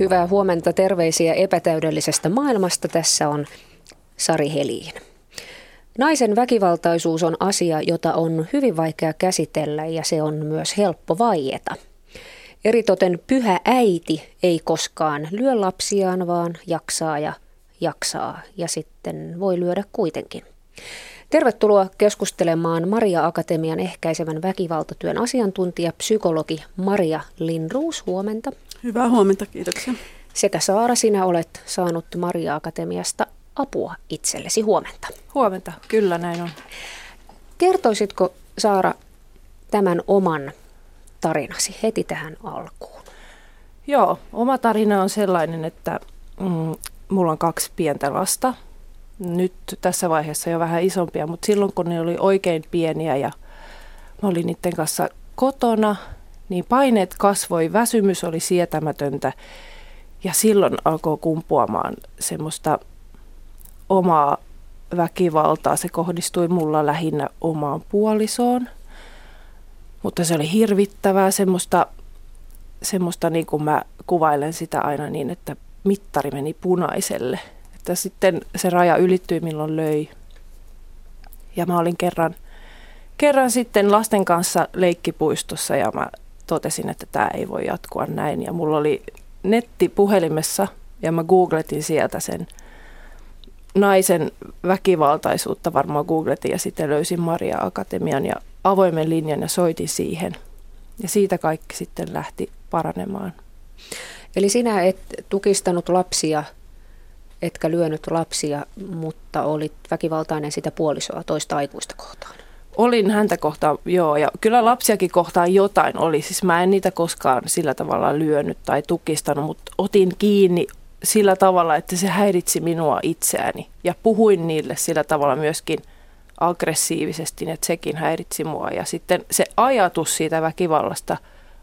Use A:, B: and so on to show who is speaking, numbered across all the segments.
A: Hyvää huomenta, terveisiä epätäydellisestä maailmasta. Tässä on Sari Heliin. Naisen väkivaltaisuus on asia, jota on hyvin vaikea käsitellä ja se on myös helppo vaieta. Eritoten pyhä äiti ei koskaan lyö lapsiaan, vaan jaksaa ja jaksaa ja sitten voi lyödä kuitenkin. Tervetuloa keskustelemaan Maria Akatemian ehkäisevän väkivaltatyön asiantuntija, psykologi Maria Lindruus. Huomenta.
B: Hyvää huomenta, kiitoksia.
A: Sekä Saara, sinä olet saanut Maria Akatemiasta apua itsellesi. Huomenta.
C: Huomenta, kyllä näin on.
A: Kertoisitko Saara tämän oman tarinasi heti tähän alkuun?
C: Joo, oma tarina on sellainen, että mm, mulla on kaksi pientä lasta. Nyt tässä vaiheessa jo vähän isompia, mutta silloin kun ne oli oikein pieniä ja mä olin niiden kanssa kotona, niin paineet kasvoi, väsymys oli sietämätöntä ja silloin alkoi kumpuamaan semmoista omaa väkivaltaa. Se kohdistui mulla lähinnä omaan puolisoon, mutta se oli hirvittävää semmoista, semmoista niin kuin mä kuvailen sitä aina niin, että mittari meni punaiselle. Että sitten se raja ylittyi milloin löi. Ja mä olin kerran, kerran sitten lasten kanssa leikkipuistossa ja mä totesin, että tämä ei voi jatkua näin. Ja mulla oli netti puhelimessa ja mä googletin sieltä sen naisen väkivaltaisuutta varmaan googletin ja sitten löysin Maria Akatemian ja avoimen linjan ja soitin siihen. Ja siitä kaikki sitten lähti paranemaan.
A: Eli sinä et tukistanut lapsia, etkä lyönyt lapsia, mutta olit väkivaltainen sitä puolisoa toista aikuista kohtaan.
C: Olin häntä kohtaan, joo, ja kyllä lapsiakin kohtaan jotain oli. Siis mä en niitä koskaan sillä tavalla lyönyt tai tukistanut, mutta otin kiinni sillä tavalla, että se häiritsi minua itseäni. Ja puhuin niille sillä tavalla myöskin aggressiivisesti, että sekin häiritsi mua. Ja sitten se ajatus siitä väkivallasta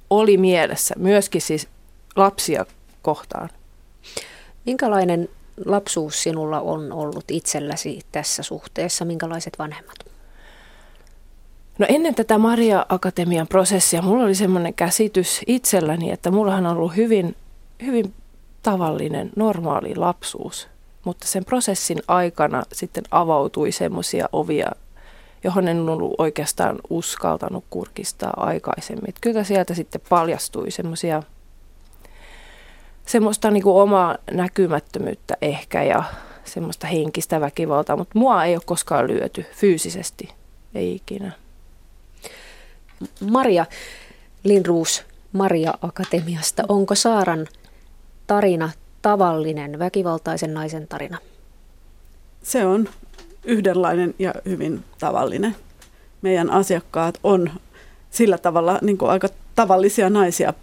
C: oli mielessä, myöskin siis lapsia kohtaan.
A: Minkälainen lapsuus sinulla on ollut itselläsi tässä suhteessa? Minkälaiset vanhemmat?
C: No ennen tätä Maria Akatemian prosessia mulla oli semmoinen käsitys itselläni, että mullahan on ollut hyvin, hyvin tavallinen, normaali lapsuus. Mutta sen prosessin aikana sitten avautui semmoisia ovia, johon en ollut oikeastaan uskaltanut kurkistaa aikaisemmin. Että kyllä sieltä sitten paljastui semmoisia semmoista niin kuin omaa näkymättömyyttä ehkä ja semmoista henkistä väkivaltaa, mutta mua ei ole koskaan lyöty fyysisesti, ei ikinä.
A: Maria Linruus Maria Akatemiasta. Onko Saaran tarina tavallinen väkivaltaisen naisen tarina?
B: Se on yhdenlainen ja hyvin tavallinen. Meidän asiakkaat on sillä tavalla niin kuin aika tavallisia naisia,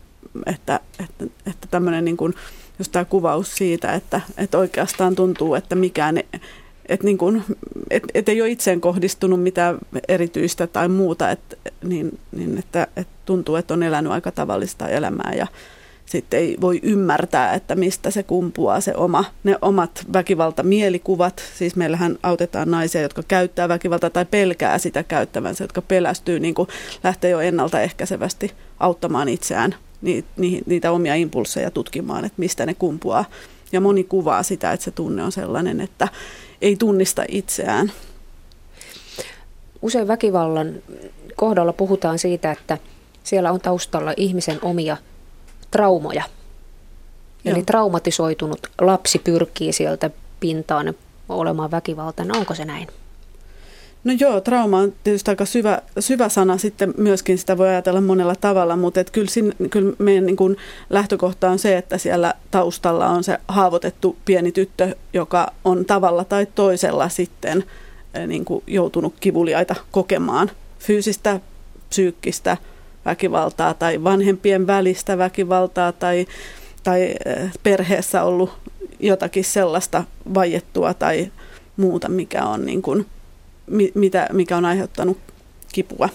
B: että, että, että tämmöinen niin kuin, just tämä kuvaus siitä, että, että oikeastaan tuntuu, että mikään että niin kuin, et, et ei ole itseen kohdistunut mitään erityistä tai muuta, et, niin, niin että, et tuntuu, että on elänyt aika tavallista elämää ja sitten ei voi ymmärtää, että mistä se kumpuaa se oma, ne omat väkivaltamielikkuvat. Siis meillähän autetaan naisia, jotka käyttää väkivaltaa tai pelkää sitä käyttävänsä, jotka pelästyy, niin kuin lähtee jo ennaltaehkäisevästi auttamaan itseään niitä omia impulseja tutkimaan, että mistä ne kumpuaa. Ja moni kuvaa sitä, että se tunne on sellainen, että ei tunnista itseään.
A: Usein väkivallan kohdalla puhutaan siitä, että siellä on taustalla ihmisen omia traumoja. Joo. Eli traumatisoitunut lapsi pyrkii sieltä pintaan olemaan väkivaltainen. Onko se näin?
B: No joo, trauma on tietysti aika syvä, syvä sana. Sitten myöskin, sitä voi ajatella monella tavalla, mutta et kyllä, sin, kyllä meidän niin kuin lähtökohta on se, että siellä taustalla on se haavoitettu pieni tyttö, joka on tavalla tai toisella sitten niin kuin joutunut kivuliaita kokemaan fyysistä, psyykkistä väkivaltaa tai vanhempien välistä väkivaltaa tai, tai perheessä ollut jotakin sellaista vajettua tai muuta, mikä on niin kuin mitä, mikä on aiheuttanut kipua.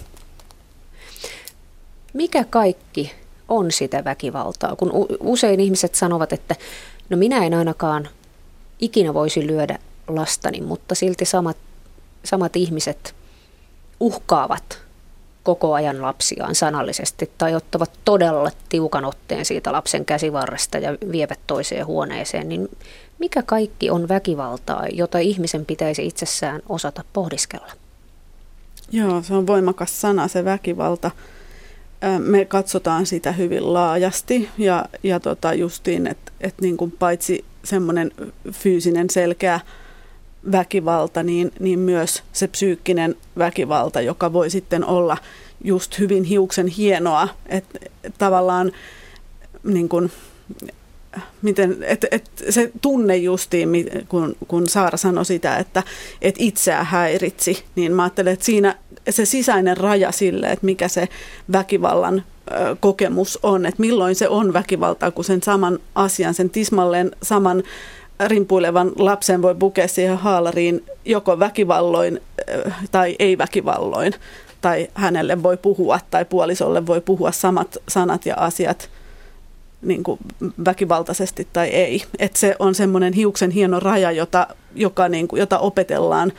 A: Mikä kaikki on sitä väkivaltaa? Kun usein ihmiset sanovat, että no minä en ainakaan ikinä voisi lyödä lastani, mutta silti samat, samat ihmiset uhkaavat koko ajan lapsiaan sanallisesti tai ottavat todella tiukan otteen siitä lapsen käsivarresta ja vievät toiseen huoneeseen, niin mikä kaikki on väkivaltaa, jota ihmisen pitäisi itsessään osata pohdiskella?
B: Joo, se on voimakas sana se väkivalta. Me katsotaan sitä hyvin laajasti ja, ja tota justiin, että et niin kuin paitsi semmoinen fyysinen selkeä väkivalta, niin, niin myös se psyykkinen väkivalta, joka voi sitten olla just hyvin hiuksen hienoa, että tavallaan niin kuin, miten, et, et se tunne justiin, kun, kun Saara sanoi sitä, että et itseä häiritsi, niin mä ajattelen, että siinä se sisäinen raja sille, että mikä se väkivallan kokemus on, että milloin se on väkivaltaa, kun sen saman asian, sen tismalleen saman rimpuilevan lapsen voi pukea siihen haalariin joko väkivalloin tai ei väkivalloin. Tai hänelle voi puhua tai puolisolle voi puhua samat sanat ja asiat niin kuin väkivaltaisesti tai ei. Et se on semmoinen hiuksen hieno raja, jota, joka, niin kuin, jota opetellaan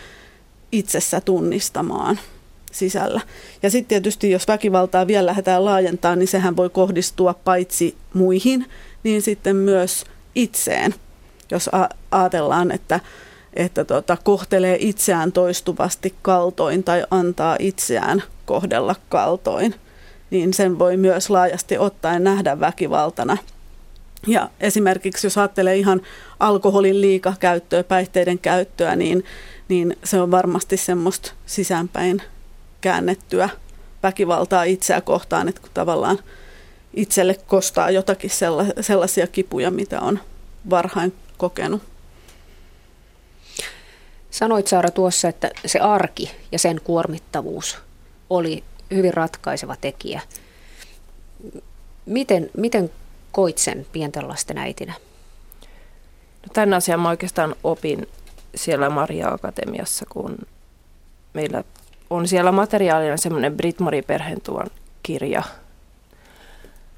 B: itsessä tunnistamaan sisällä. Ja sitten tietysti, jos väkivaltaa vielä lähdetään laajentamaan, niin sehän voi kohdistua paitsi muihin, niin sitten myös itseen jos ajatellaan, että, että tota, kohtelee itseään toistuvasti kaltoin tai antaa itseään kohdella kaltoin, niin sen voi myös laajasti ottaen nähdä väkivaltana. Ja esimerkiksi jos ajattelee ihan alkoholin liikakäyttöä, päihteiden käyttöä, niin, niin se on varmasti semmoista sisäänpäin käännettyä väkivaltaa itseä kohtaan, että kun tavallaan itselle kostaa jotakin sellaisia kipuja, mitä on varhain kokenut.
A: Sanoit Saara tuossa, että se arki ja sen kuormittavuus oli hyvin ratkaiseva tekijä. Miten, miten koit sen pienten lasten äitinä?
C: No, tämän asian mä oikeastaan opin siellä Maria Akatemiassa, kun meillä on siellä materiaalina semmoinen Britmori Perhentuan kirja,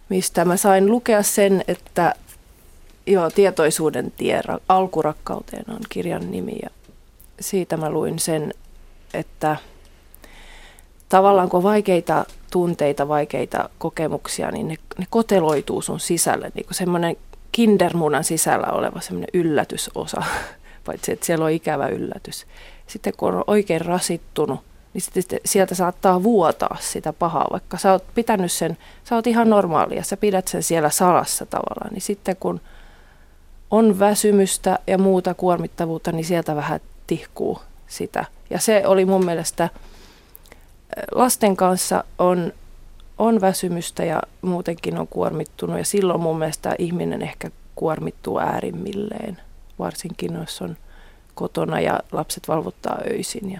C: mistä mä sain lukea sen, että Joo, Tietoisuuden tie alkurakkauteen on kirjan nimi ja siitä mä luin sen, että tavallaan kun vaikeita tunteita, vaikeita kokemuksia, niin ne, ne koteloituu sun sisälle, niin kuin semmoinen kindermunan sisällä oleva semmoinen yllätysosa, paitsi että siellä on ikävä yllätys. Sitten kun on oikein rasittunut, niin sitten sieltä saattaa vuotaa sitä pahaa, vaikka sä oot pitänyt sen, sä oot ihan normaalia, sä pidät sen siellä salassa tavallaan, niin sitten kun – on väsymystä ja muuta kuormittavuutta, niin sieltä vähän tihkuu sitä. Ja se oli mun mielestä, lasten kanssa on, on väsymystä ja muutenkin on kuormittunut ja silloin mun mielestä ihminen ehkä kuormittuu äärimmilleen, varsinkin jos on kotona ja lapset valvottaa öisin. Ja,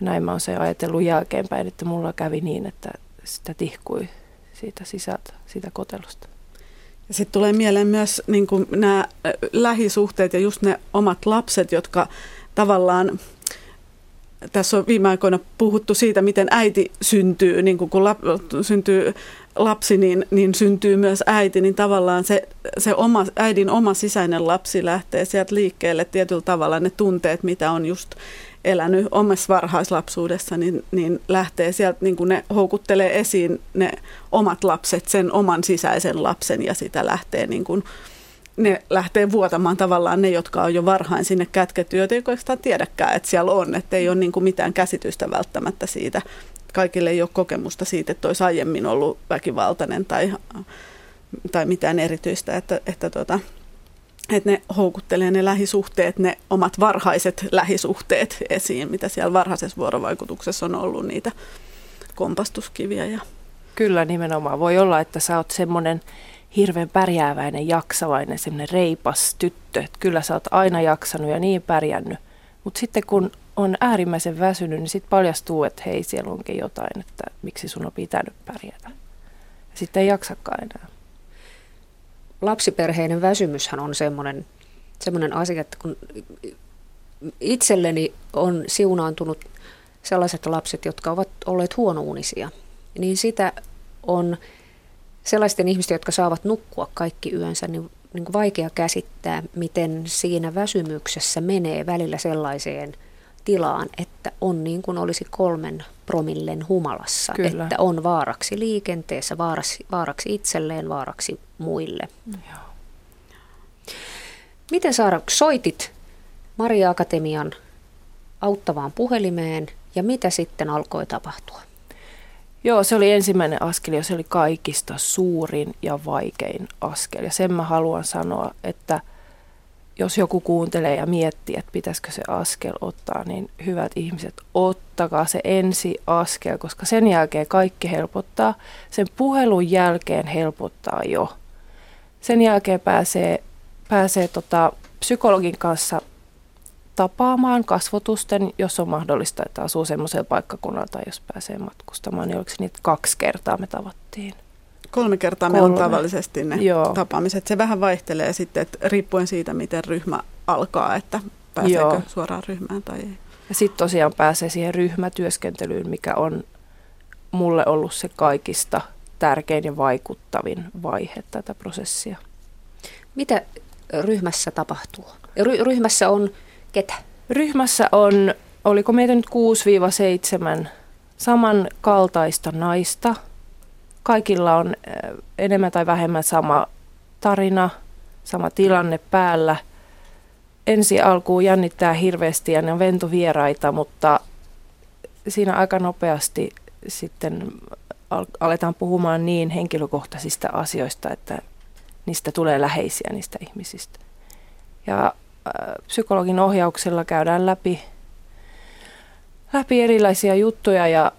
C: näin mä oon se ajatellut jälkeenpäin, että mulla kävi niin, että sitä tihkui siitä sisältä, siitä kotelusta.
B: Sitten tulee mieleen myös niin kuin nämä lähisuhteet ja just ne omat lapset, jotka tavallaan tässä on viime aikoina puhuttu siitä, miten äiti syntyy, niin kun lap, syntyy lapsi, niin, niin syntyy myös äiti, niin tavallaan se, se oma, äidin oma sisäinen lapsi lähtee sieltä liikkeelle tietyllä tavalla ne tunteet, mitä on just elänyt omassa varhaislapsuudessa, niin, niin lähtee sieltä, niin kuin ne houkuttelee esiin ne omat lapset, sen oman sisäisen lapsen ja sitä lähtee niin kuin, ne lähtee vuotamaan tavallaan ne, jotka on jo varhain sinne kätketty, joita ei oikeastaan tiedäkään, että siellä on, että ei ole niin kuin mitään käsitystä välttämättä siitä. Kaikille ei ole kokemusta siitä, että olisi aiemmin ollut väkivaltainen tai, tai mitään erityistä, että, että tota, että ne houkuttelee ne lähisuhteet, ne omat varhaiset lähisuhteet esiin, mitä siellä varhaisessa vuorovaikutuksessa on ollut niitä kompastuskiviä. Ja.
C: Kyllä nimenomaan. Voi olla, että sä oot semmoinen hirveän pärjääväinen, jaksavainen, semmoinen reipas tyttö. Että kyllä sä oot aina jaksanut ja niin pärjännyt. Mutta sitten kun on äärimmäisen väsynyt, niin sitten paljastuu, että hei, siellä onkin jotain, että miksi sun on pitänyt pärjätä. Ja sitten ei jaksakaan enää
A: lapsiperheiden väsymyshän on semmoinen, semmoinen asia, että kun itselleni on siunaantunut sellaiset lapset, jotka ovat olleet huonounisia, niin sitä on sellaisten ihmisten, jotka saavat nukkua kaikki yönsä, niin, niin kuin vaikea käsittää, miten siinä väsymyksessä menee välillä sellaiseen tilaan, että on niin kuin olisi kolmen promillen humalassa,
C: Kyllä.
A: että on vaaraksi liikenteessä, vaaraksi, vaaraksi itselleen, vaaraksi muille.
C: Joo.
A: Miten Saara, soitit Maria Akatemian auttavaan puhelimeen ja mitä sitten alkoi tapahtua?
C: Joo, se oli ensimmäinen askel ja se oli kaikista suurin ja vaikein askel. Ja sen mä haluan sanoa, että jos joku kuuntelee ja miettii, että pitäisikö se askel ottaa, niin hyvät ihmiset, ottakaa se ensi askel, koska sen jälkeen kaikki helpottaa. Sen puhelun jälkeen helpottaa jo. Sen jälkeen pääsee, pääsee tota, psykologin kanssa tapaamaan kasvotusten, jos on mahdollista, että asuu semmoisella paikkakunnalla tai jos pääsee matkustamaan, niin oliko niitä kaksi kertaa me tavattiin.
B: Kolme kertaa meillä on
C: Kolme.
B: tavallisesti ne
C: Joo.
B: tapaamiset. Se vähän vaihtelee sitten, että riippuen siitä, miten ryhmä alkaa, että pääseekö
C: Joo.
B: suoraan ryhmään tai ei.
C: Ja sitten tosiaan pääsee siihen ryhmätyöskentelyyn, mikä on mulle ollut se kaikista tärkein ja vaikuttavin vaihe tätä prosessia.
A: Mitä ryhmässä tapahtuu? Ry- ryhmässä on ketä?
C: Ryhmässä on, oliko meitä nyt 6-7 samankaltaista naista. Kaikilla on enemmän tai vähemmän sama tarina, sama tilanne päällä. Ensi alkuun jännittää hirveästi ja ne on ventovieraita, mutta siinä aika nopeasti sitten al- aletaan puhumaan niin henkilökohtaisista asioista, että niistä tulee läheisiä niistä ihmisistä. Ja psykologin ohjauksella käydään läpi, läpi erilaisia juttuja ja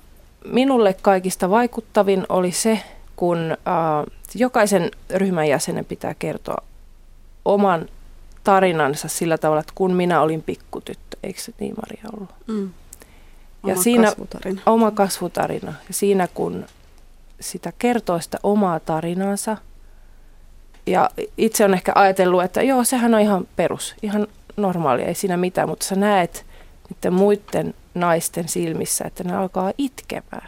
C: minulle kaikista vaikuttavin oli se, kun äh, jokaisen ryhmän jäsenen pitää kertoa oman tarinansa sillä tavalla, että kun minä olin pikkutyttö, eikö se niin Maria ollut?
B: Mm.
C: Ja
B: Oma
C: siinä-
B: kasvutarina.
C: Oma kasvutarina. Ja siinä kun sitä kertoo sitä omaa tarinaansa, ja itse on ehkä ajatellut, että joo, sehän on ihan perus, ihan normaalia, ei siinä mitään, mutta sä näet niiden muiden naisten silmissä, että ne alkaa itkemään.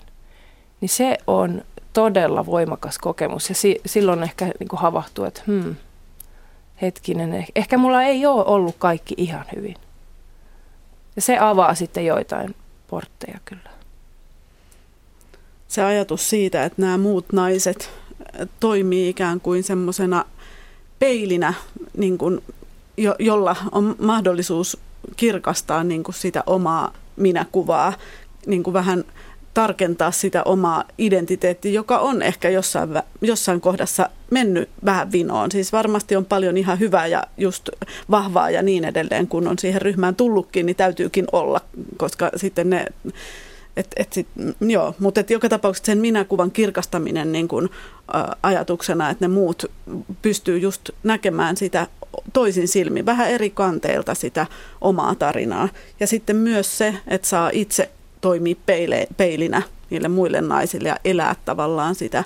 C: Niin se on todella voimakas kokemus ja si- silloin ehkä niin kuin havahtuu, että hmm, hetkinen, eh- ehkä mulla ei ole ollut kaikki ihan hyvin. Ja se avaa sitten joitain portteja kyllä.
B: se ajatus siitä, että nämä muut naiset äh, toimii ikään kuin semmoisena peilinä, niin kuin, jo, jolla on mahdollisuus kirkastaa niin kuin sitä omaa minäkuvaa, niin kuin vähän tarkentaa sitä omaa identiteettiä, joka on ehkä jossain, jossain kohdassa mennyt vähän vinoon. Siis varmasti on paljon ihan hyvää ja just vahvaa ja niin edelleen, kun on siihen ryhmään tullutkin, niin täytyykin olla, koska sitten ne et, et sit, mm, joo, mutta et joka tapauksessa sen minäkuvan kirkastaminen niin kun, ä, ajatuksena, että ne muut pystyy just näkemään sitä toisin silmin, vähän eri kanteilta sitä omaa tarinaa. Ja sitten myös se, että saa itse toimia peile, peilinä niille muille naisille ja elää tavallaan sitä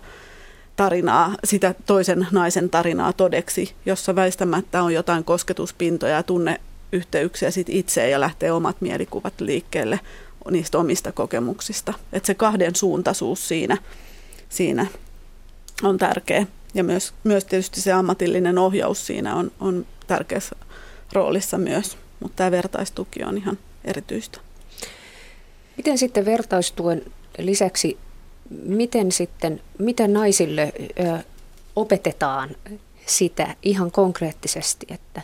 B: tarinaa, sitä toisen naisen tarinaa todeksi, jossa väistämättä on jotain kosketuspintoja ja tunneyhteyksiä sit itseen ja lähtee omat mielikuvat liikkeelle niistä omista kokemuksista. Että se kahden suuntaisuus siinä, siinä on tärkeä. Ja myös, myös tietysti se ammatillinen ohjaus siinä on, on tärkeässä roolissa myös. Mutta tämä vertaistuki on ihan erityistä.
A: Miten sitten vertaistuen lisäksi, miten sitten, miten naisille ö, opetetaan sitä ihan konkreettisesti, että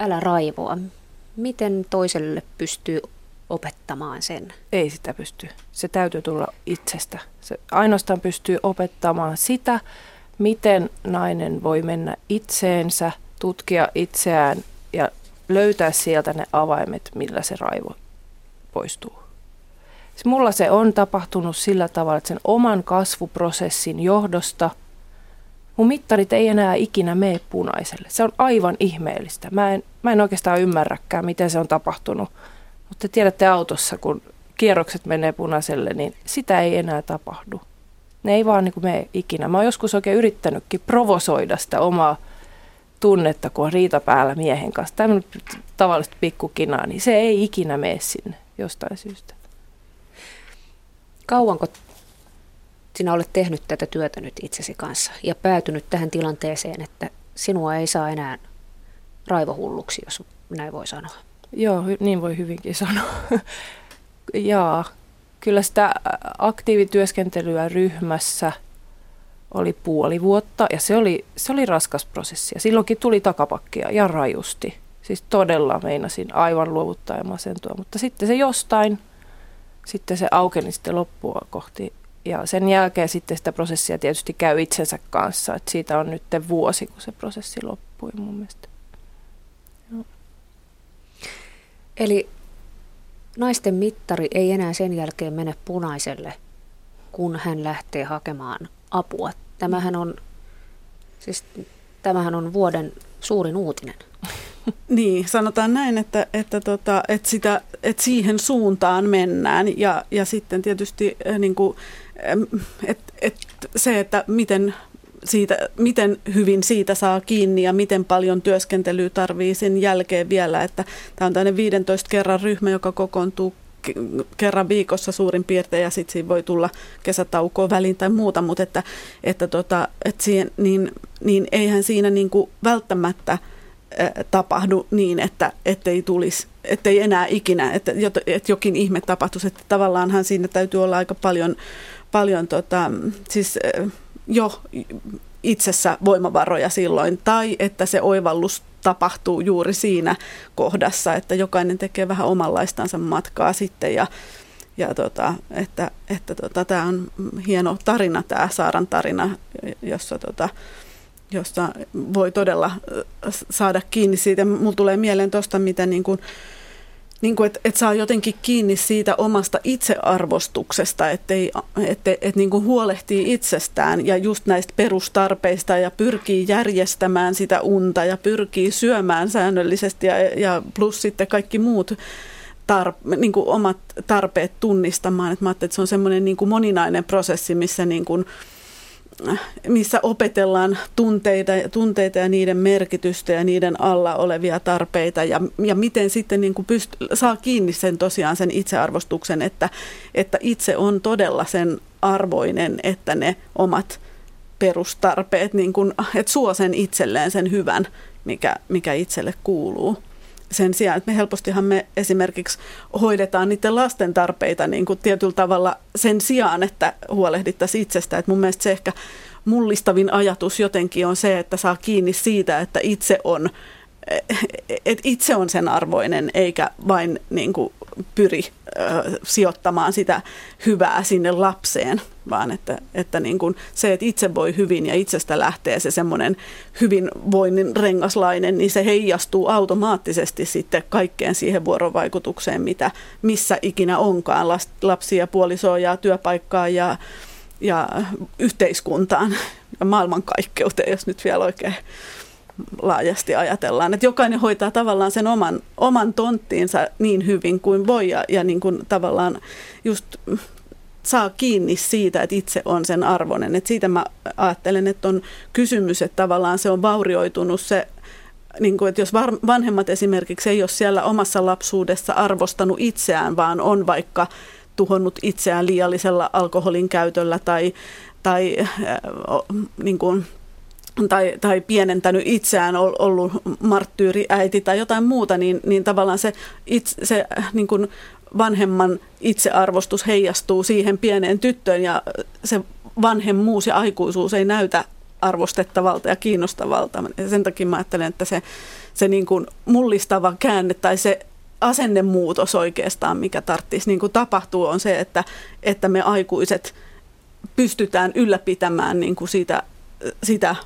A: älä raivoa. Miten toiselle pystyy opettamaan sen?
C: Ei sitä pysty. Se täytyy tulla itsestä. Se ainoastaan pystyy opettamaan sitä, miten nainen voi mennä itseensä, tutkia itseään ja löytää sieltä ne avaimet, millä se raivo poistuu. Mulla se on tapahtunut sillä tavalla, että sen oman kasvuprosessin johdosta mun mittarit ei enää ikinä mene punaiselle. Se on aivan ihmeellistä. Mä en, mä en oikeastaan ymmärräkään, miten se on tapahtunut. Mutta tiedätte autossa, kun kierrokset menee punaiselle, niin sitä ei enää tapahdu. Ne ei vaan niin kuin mene ikinä. Mä oon joskus oikein yrittänytkin provosoida sitä omaa tunnetta, kun on riita päällä miehen kanssa. Tämmöinen tavallista pikkukinaa, niin se ei ikinä mene sinne jostain syystä.
A: Kauanko sinä olet tehnyt tätä työtä nyt itsesi kanssa ja päätynyt tähän tilanteeseen, että sinua ei saa enää raivohulluksi, jos näin voi sanoa?
C: Joo, niin voi hyvinkin sanoa. Jaa, kyllä sitä aktiivityöskentelyä ryhmässä oli puoli vuotta ja se oli, se oli raskas prosessi. Ja silloinkin tuli takapakkia ja rajusti. Siis todella meinasin aivan luovuttaa ja masentua, mutta sitten se jostain, sitten se aukeni sitten loppua kohti. Ja sen jälkeen sitten sitä prosessia tietysti käy itsensä kanssa, että siitä on nyt vuosi, kun se prosessi loppui mun mielestä. Joo.
A: Eli naisten mittari ei enää sen jälkeen mene punaiselle, kun hän lähtee hakemaan apua. Tämähän on, siis, tämähän on vuoden suurin uutinen.
B: Niin, sanotaan näin, että, että, tota, että, sitä, että siihen suuntaan mennään ja, ja sitten tietysti äh, niin kuin, että, että se, että miten, siitä, miten hyvin siitä saa kiinni ja miten paljon työskentelyä tarvii sen jälkeen vielä. Että tämä on tämmöinen 15 kerran ryhmä, joka kokoontuu kerran viikossa suurin piirtein ja sitten siinä voi tulla kesätaukoa väliin tai muuta, mutta että, että, tota, että siihen, niin, niin eihän siinä niin kuin välttämättä – tapahdu niin, että ettei tulisi, ettei enää ikinä, että, että jokin ihme tapahtuisi. Että tavallaanhan siinä täytyy olla aika paljon, paljon tota, siis jo itsessä voimavaroja silloin, tai että se oivallus tapahtuu juuri siinä kohdassa, että jokainen tekee vähän omanlaistansa matkaa sitten ja, ja tota, että, että tota, tämä on hieno tarina, tämä Saaran tarina, jossa tota, josta voi todella saada kiinni siitä. Mulla tulee mieleen tuosta, mitä niin kuin, niin kuin, että, että saa jotenkin kiinni siitä omasta itsearvostuksesta, ettei, että, että niin kuin huolehtii itsestään ja just näistä perustarpeista ja pyrkii järjestämään sitä unta ja pyrkii syömään säännöllisesti ja, ja plus sitten kaikki muut tarpe, niin kuin omat tarpeet tunnistamaan. Että mä että se on semmoinen niin kuin moninainen prosessi, missä niin kuin, missä opetellaan tunteita, tunteita ja niiden merkitystä ja niiden alla olevia tarpeita ja, ja miten sitten niin kuin pyst, saa kiinni sen tosiaan sen itsearvostuksen, että, että itse on todella sen arvoinen, että ne omat perustarpeet, niin kuin, että suo sen itselleen sen hyvän, mikä, mikä itselle kuuluu sen sijaan, että me helpostihan me esimerkiksi hoidetaan niiden lasten tarpeita niin kuin tietyllä tavalla sen sijaan, että huolehdittaisiin itsestä. Että mun mielestä se ehkä mullistavin ajatus jotenkin on se, että saa kiinni siitä, että itse on, että itse on sen arvoinen, eikä vain niin kuin pyri ö, sijoittamaan sitä hyvää sinne lapseen, vaan että, että niin kuin se, että itse voi hyvin ja itsestä lähtee se semmoinen hyvinvoinnin rengaslainen, niin se heijastuu automaattisesti sitten kaikkeen siihen vuorovaikutukseen, mitä missä ikinä onkaan, lapsia, puolisoa ja työpaikkaa ja, ja yhteiskuntaan ja maailmankaikkeuteen, jos nyt vielä oikein laajasti ajatellaan. Että jokainen hoitaa tavallaan sen oman, oman tonttiinsa niin hyvin kuin voi ja, ja niin kuin tavallaan just saa kiinni siitä, että itse on sen arvoinen. Et siitä mä ajattelen, että on kysymys, että tavallaan se on vaurioitunut se, niin kuin, että jos vanhemmat esimerkiksi ei ole siellä omassa lapsuudessa arvostanut itseään, vaan on vaikka tuhonnut itseään liiallisella alkoholin käytöllä tai, tai äh, niin kuin, tai, tai pienentänyt itseään, ollut marttyyriäiti tai jotain muuta, niin, niin tavallaan se, itse, se niin kuin vanhemman itsearvostus heijastuu siihen pieneen tyttöön ja se vanhemmuus ja aikuisuus ei näytä arvostettavalta ja kiinnostavalta. Ja sen takia mä ajattelen, että se, se niin kuin mullistava käänne tai se asennemuutos oikeastaan, mikä tarvitsisi niin kuin tapahtuu, on se, että, että me aikuiset pystytään ylläpitämään niin kuin siitä, sitä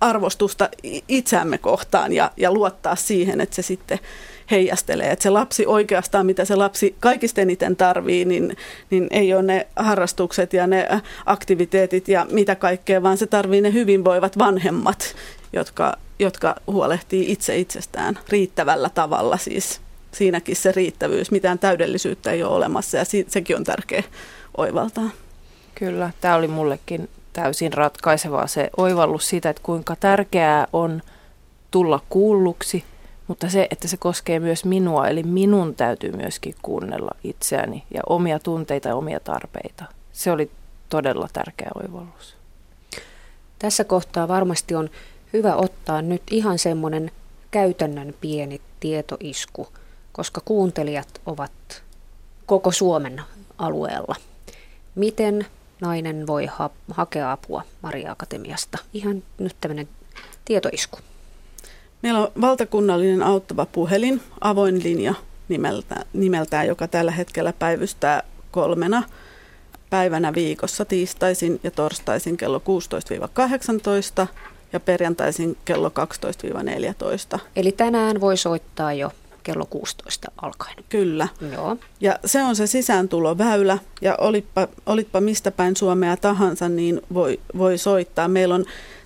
B: arvostusta itseämme kohtaan ja, ja luottaa siihen, että se sitten heijastelee. Että se lapsi oikeastaan, mitä se lapsi kaikista eniten tarvii, niin, niin ei ole ne harrastukset ja ne aktiviteetit ja mitä kaikkea, vaan se tarvii ne hyvinvoivat vanhemmat, jotka, jotka huolehtii itse itsestään riittävällä tavalla siis. Siinäkin se riittävyys, mitään täydellisyyttä ei ole olemassa ja sekin on tärkeä oivaltaa.
C: Kyllä, tämä oli mullekin täysin ratkaisevaa se oivallus siitä, että kuinka tärkeää on tulla kuulluksi, mutta se, että se koskee myös minua, eli minun täytyy myöskin kuunnella itseäni ja omia tunteita ja omia tarpeita. Se oli todella tärkeä oivallus.
A: Tässä kohtaa varmasti on hyvä ottaa nyt ihan semmoinen käytännön pieni tietoisku, koska kuuntelijat ovat koko Suomen alueella. Miten nainen voi ha- hakea apua Maria Akatemiasta? Ihan nyt tämmöinen tietoisku.
B: Meillä on valtakunnallinen auttava puhelin, avoin linja nimeltä, nimeltään, joka tällä hetkellä päivystää kolmena päivänä viikossa tiistaisin ja torstaisin kello 16-18 ja perjantaisin kello 12-14.
A: Eli tänään voi soittaa jo kello 16 alkaen.
B: Kyllä.
A: Joo.
B: Ja se on se sisääntuloväylä ja olitpa, olitpa mistä päin Suomea tahansa, niin voi, voi soittaa. Meillä on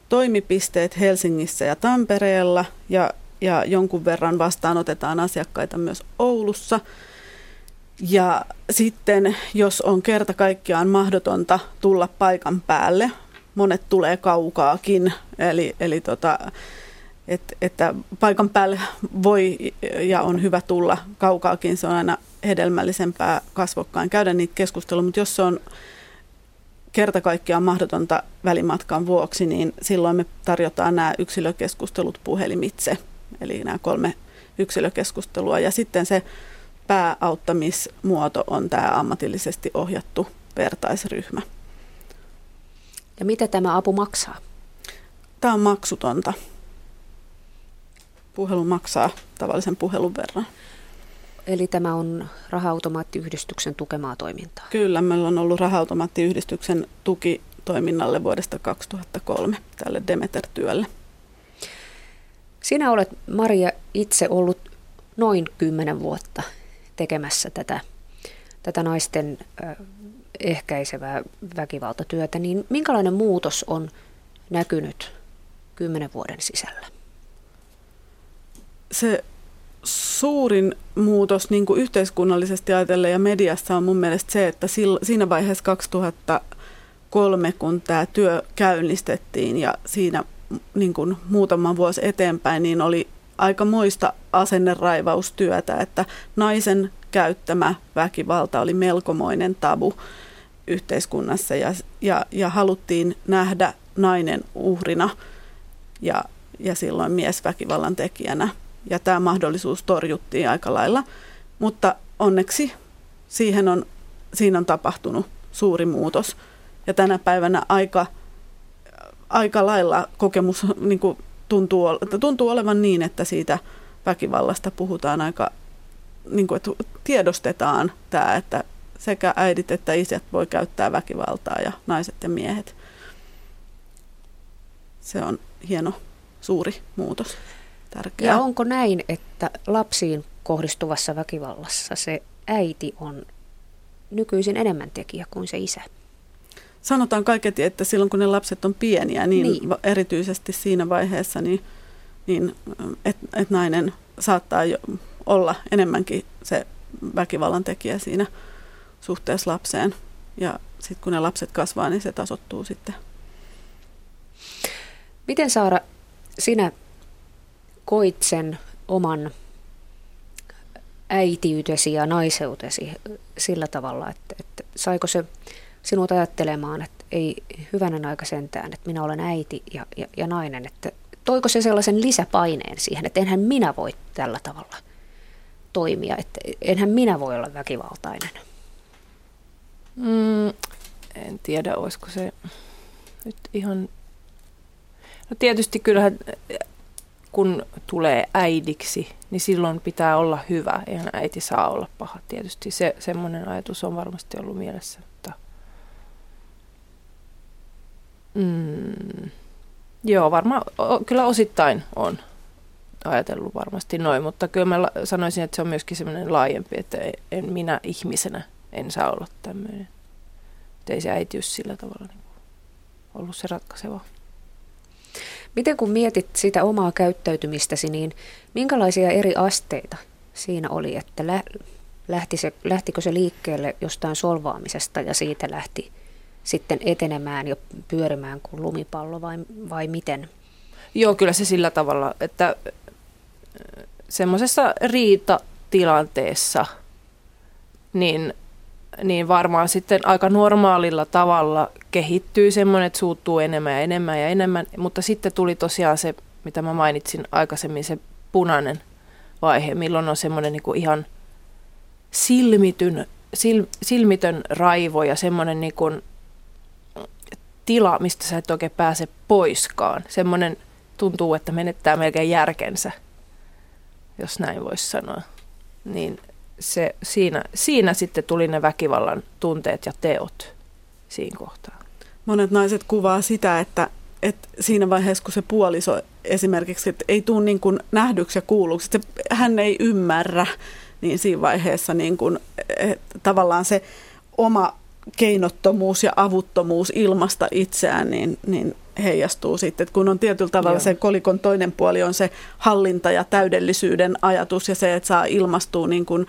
B: toimipisteet Helsingissä ja Tampereella ja, ja jonkun verran vastaanotetaan asiakkaita myös Oulussa. Ja sitten, jos on kerta kaikkiaan mahdotonta tulla paikan päälle, monet tulee kaukaakin, eli, eli tota, et, että paikan päälle voi ja on hyvä tulla kaukaakin, se on aina hedelmällisempää kasvokkaan käydä niitä keskusteluja, mutta jos se on kerta kaikkiaan mahdotonta välimatkan vuoksi, niin silloin me tarjotaan nämä yksilökeskustelut puhelimitse, eli nämä kolme yksilökeskustelua. Ja sitten se pääauttamismuoto on tämä ammatillisesti ohjattu vertaisryhmä.
A: Ja mitä tämä apu maksaa?
B: Tämä on maksutonta. Puhelu maksaa tavallisen puhelun verran.
A: Eli tämä on raha-automaattiyhdistyksen tukemaa toimintaa?
B: Kyllä, meillä on ollut raha-automaattiyhdistyksen tuki toiminnalle vuodesta 2003 tälle Demeter-työlle.
A: Sinä olet, Maria, itse ollut noin kymmenen vuotta tekemässä tätä, tätä naisten ehkäisevää väkivaltatyötä, niin minkälainen muutos on näkynyt kymmenen vuoden sisällä?
B: Se suurin muutos niin kuin yhteiskunnallisesti ajatellen ja mediassa on mun mielestä se, että siinä vaiheessa 2003, kun tämä työ käynnistettiin ja siinä niin kuin muutama vuosi eteenpäin, niin oli aika moista asenneraivaustyötä, että naisen käyttämä väkivalta oli melkomoinen tabu yhteiskunnassa ja, ja, ja haluttiin nähdä nainen uhrina ja, ja silloin mies väkivallan tekijänä. Ja tämä mahdollisuus torjuttiin aika lailla, mutta onneksi siihen on, siinä on tapahtunut suuri muutos. Ja tänä päivänä aika, aika lailla kokemus niin kuin tuntuu, tuntuu olevan niin, että siitä väkivallasta puhutaan aika, niin kuin, että tiedostetaan tämä, että sekä äidit että isät voi käyttää väkivaltaa ja naiset ja miehet. Se on hieno, suuri muutos. Tärkeä.
A: Ja onko näin, että lapsiin kohdistuvassa väkivallassa se äiti on nykyisin enemmän tekijä kuin se isä?
B: Sanotaan kaiketi, että silloin kun ne lapset on pieniä, niin, niin. erityisesti siinä vaiheessa, niin, niin että et nainen saattaa jo olla enemmänkin se väkivallan tekijä siinä suhteessa lapseen. Ja sitten kun ne lapset kasvaa, niin se tasottuu sitten.
A: Miten Saara, sinä koit sen oman äitiytesi ja naiseutesi sillä tavalla, että, että saiko se sinut ajattelemaan, että ei hyvänen aika sentään, että minä olen äiti ja, ja, ja nainen, että toiko se sellaisen lisäpaineen siihen, että enhän minä voi tällä tavalla toimia, että enhän minä voi olla väkivaltainen?
C: Mm, en tiedä, olisiko se nyt ihan... No tietysti kyllähän kun tulee äidiksi, niin silloin pitää olla hyvä. Eihän äiti saa olla paha. Tietysti se, semmoinen ajatus on varmasti ollut mielessä. Mutta... Mm. Joo, varmaan, kyllä osittain on ajatellut varmasti noin, mutta kyllä mä sanoisin, että se on myöskin semmoinen laajempi, että en minä ihmisenä en saa olla tämmöinen. Että ei se äitiys sillä tavalla niin ollut se ratkaiseva.
A: Miten kun mietit sitä omaa käyttäytymistäsi, niin minkälaisia eri asteita siinä oli, että lä- lähti se, lähtikö se liikkeelle jostain solvaamisesta ja siitä lähti sitten etenemään ja pyörimään kuin lumipallo vai, vai miten?
C: Joo, kyllä se sillä tavalla, että semmoisessa riitatilanteessa niin niin varmaan sitten aika normaalilla tavalla kehittyy semmoinen, että suuttuu enemmän ja enemmän ja enemmän. Mutta sitten tuli tosiaan se, mitä mä mainitsin aikaisemmin, se punainen vaihe, milloin on semmoinen niin ihan silmityn, sil, silmitön raivo ja semmoinen niin kuin tila, mistä sä et oikein pääse poiskaan. Semmoinen tuntuu, että menettää melkein järkensä, jos näin voisi sanoa. Niin se, siinä, siinä sitten tuli ne väkivallan tunteet ja teot siinä kohtaa.
B: Monet naiset kuvaa sitä, että, että siinä vaiheessa, kun se puoliso esimerkiksi että ei tule niin kuin nähdyksi ja kuulluksi, että hän ei ymmärrä, niin siinä vaiheessa niin kuin, että tavallaan se oma keinottomuus ja avuttomuus ilmasta itseään, niin, niin heijastuu sitten, että kun on tietyllä tavalla Joo. se kolikon toinen puoli on se hallinta ja täydellisyyden ajatus ja se, että saa ilmastua niin kuin,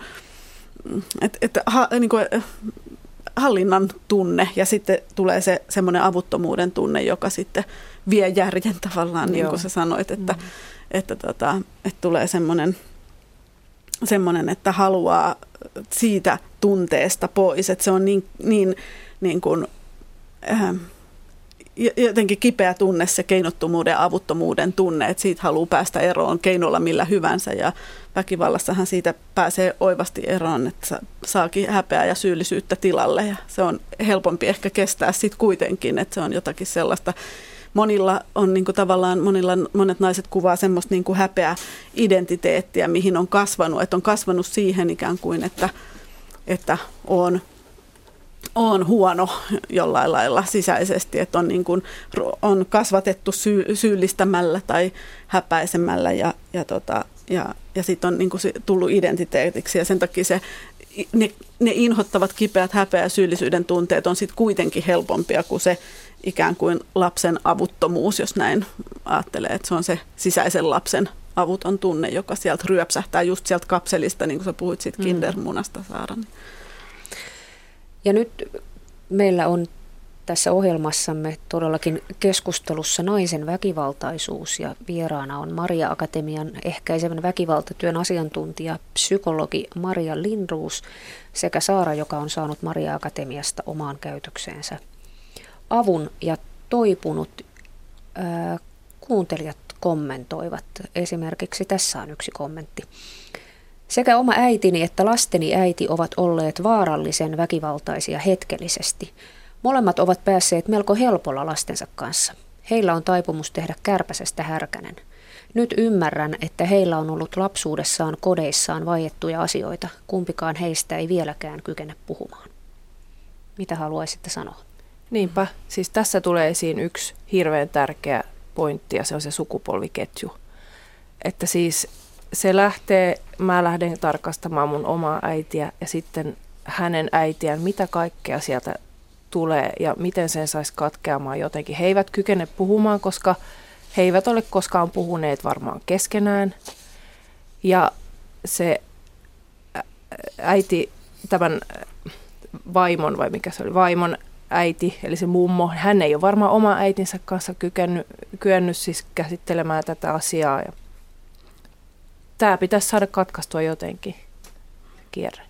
B: että, että ha, niin kuin, hallinnan tunne ja sitten tulee se semmoinen avuttomuuden tunne, joka sitten vie järjen tavallaan, niin kuin sä sanoit, että, mm. että, tota, että tulee semmoinen, semmoinen, että haluaa siitä tunteesta pois, että se on niin, niin, niin kuin, äh, jotenkin kipeä tunne, se keinottomuuden ja avuttomuuden tunne, että siitä haluaa päästä eroon keinolla millä hyvänsä. Ja väkivallassahan siitä pääsee oivasti eroon, että saakin häpeää ja syyllisyyttä tilalle. Ja se on helpompi ehkä kestää sitten kuitenkin, että se on jotakin sellaista, monilla on niin kuin tavallaan, monilla, monet naiset kuvaa semmoista niin kuin häpeä identiteettiä, mihin on kasvanut, että on kasvanut siihen ikään kuin, että, että on on huono jollain lailla sisäisesti, että on, niin kuin, on kasvatettu syy, syyllistämällä tai häpäisemällä ja, ja, tota, ja, ja sitten on niin kuin tullut identiteetiksi ja sen takia se, ne, ne inhottavat kipeät häpeä ja syyllisyyden tunteet on sitten kuitenkin helpompia kuin se ikään kuin lapsen avuttomuus, jos näin ajattelee, että se on se sisäisen lapsen avuton tunne, joka sieltä ryöpsähtää just sieltä kapselista, niin kuin sä puhuit siitä mm. kindermunasta, Saara. Niin.
A: Ja nyt meillä on tässä ohjelmassamme todellakin keskustelussa naisen väkivaltaisuus ja vieraana on Maria Akatemian ehkäisevän väkivaltatyön asiantuntija, psykologi Maria Lindruus sekä Saara, joka on saanut Maria Akatemiasta omaan käytökseensä avun ja toipunut ää, kuuntelijat kommentoivat. Esimerkiksi tässä on yksi kommentti. Sekä oma äitini että lasteni äiti ovat olleet vaarallisen väkivaltaisia hetkellisesti. Molemmat ovat päässeet melko helpolla lastensa kanssa. Heillä on taipumus tehdä kärpäsestä härkänen. Nyt ymmärrän, että heillä on ollut lapsuudessaan kodeissaan vaiettuja asioita. Kumpikaan heistä ei vieläkään kykene puhumaan. Mitä haluaisitte sanoa?
C: Niinpä. Siis tässä tulee esiin yksi hirveän tärkeä pointti ja se on se sukupolviketju. Että siis se lähtee, mä lähden tarkastamaan mun omaa äitiä ja sitten hänen äitiään, mitä kaikkea sieltä tulee ja miten sen saisi katkeamaan jotenkin. He eivät kykene puhumaan, koska he eivät ole koskaan puhuneet varmaan keskenään. Ja se äiti, tämän vaimon, vai mikä se oli, vaimon äiti, eli se mummo, hän ei ole varmaan oma äitinsä kanssa kykennyt, kyennyt siis käsittelemään tätä asiaa. Tämä pitäisi saada katkaistua jotenkin, kierre.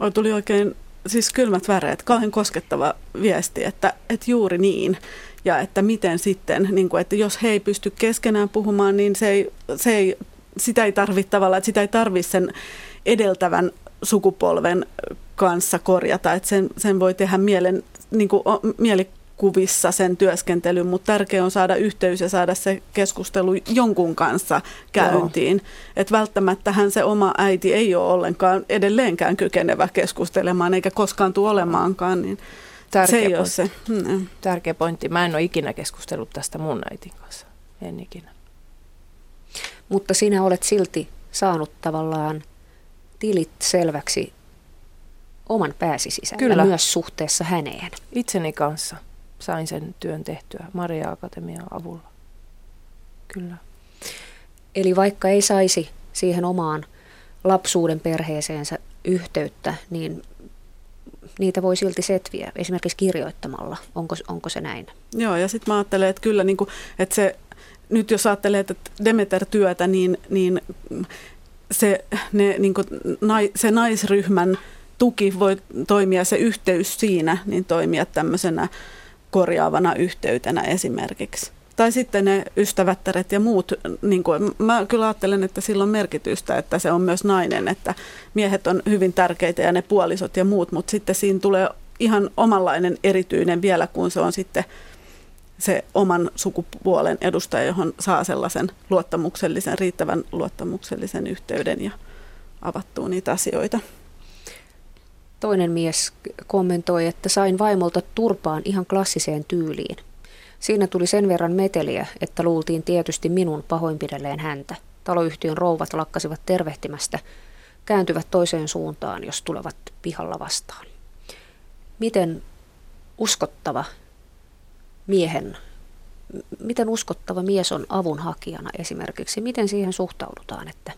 B: Oi, tuli oikein siis kylmät väreet, kauhean koskettava viesti, että, että juuri niin. Ja että miten sitten, niin kuin, että jos he ei pysty keskenään puhumaan, niin se ei, se ei, sitä ei tarvitse tavallaan, että sitä ei tarvitse sen edeltävän sukupolven kanssa korjata, että sen, sen voi tehdä mielen, niin kuin, mieli, kuvissa sen työskentelyn, mutta tärkeää on saada yhteys ja saada se keskustelu jonkun kanssa käyntiin. Että välttämättähän se oma äiti ei ole ollenkaan edelleenkään kykenevä keskustelemaan, eikä koskaan tule olemaankaan, niin Tärkeä se ei pointti. ole se.
C: Mm. Tärkeä pointti. Mä en ole ikinä keskustellut tästä mun äitin kanssa. En ikinä.
A: Mutta sinä olet silti saanut tavallaan tilit selväksi oman pääsi sisällä, Kyllä. myös suhteessa häneen.
C: Itseni kanssa sain sen työn tehtyä Maria Akatemian avulla. Kyllä.
A: Eli vaikka ei saisi siihen omaan lapsuuden perheeseensä yhteyttä, niin niitä voi silti setviä, esimerkiksi kirjoittamalla. Onko, onko se näin?
B: Joo, ja sitten mä ajattelen, että kyllä, niin kuin, että se, nyt jos ajattelee että Demeter-työtä, niin, niin se, ne, niin kuin, nai, se naisryhmän tuki voi toimia, se yhteys siinä, niin toimia tämmöisenä korjaavana yhteytenä esimerkiksi. tai sitten ne ystävättäret ja muut. Niin kuin, mä kyllä ajattelen, että sillä on merkitystä, että se on myös nainen, että miehet on hyvin tärkeitä ja ne puolisot ja muut, mutta sitten siinä tulee ihan omanlainen erityinen vielä, kun se on sitten se oman sukupuolen edustaja, johon saa sellaisen luottamuksellisen, riittävän luottamuksellisen yhteyden ja avattuu niitä asioita.
A: Toinen mies kommentoi, että sain vaimolta turpaan ihan klassiseen tyyliin. Siinä tuli sen verran meteliä, että luultiin tietysti minun pahoinpidelleen häntä. Taloyhtiön rouvat lakkasivat tervehtimästä, kääntyvät toiseen suuntaan, jos tulevat pihalla vastaan. Miten uskottava miehen, miten uskottava mies on avunhakijana esimerkiksi? Miten siihen suhtaudutaan, että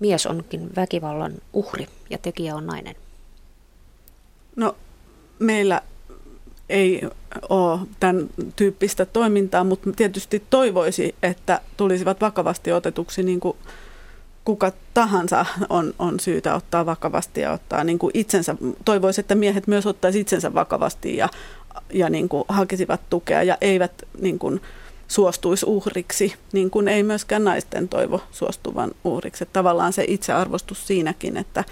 A: mies onkin väkivallan uhri ja tekijä on nainen?
B: No meillä ei ole tämän tyyppistä toimintaa, mutta tietysti toivoisi, että tulisivat vakavasti otetuksi niin kuin kuka tahansa on, on syytä ottaa vakavasti ja ottaa niin kuin itsensä, toivoisi, että miehet myös ottaisi itsensä vakavasti ja, ja niin kuin hakisivat tukea ja eivät niin kuin suostuisi uhriksi, niin kuin ei myöskään naisten toivo suostuvan uhriksi. Että tavallaan se itsearvostus siinäkin, että,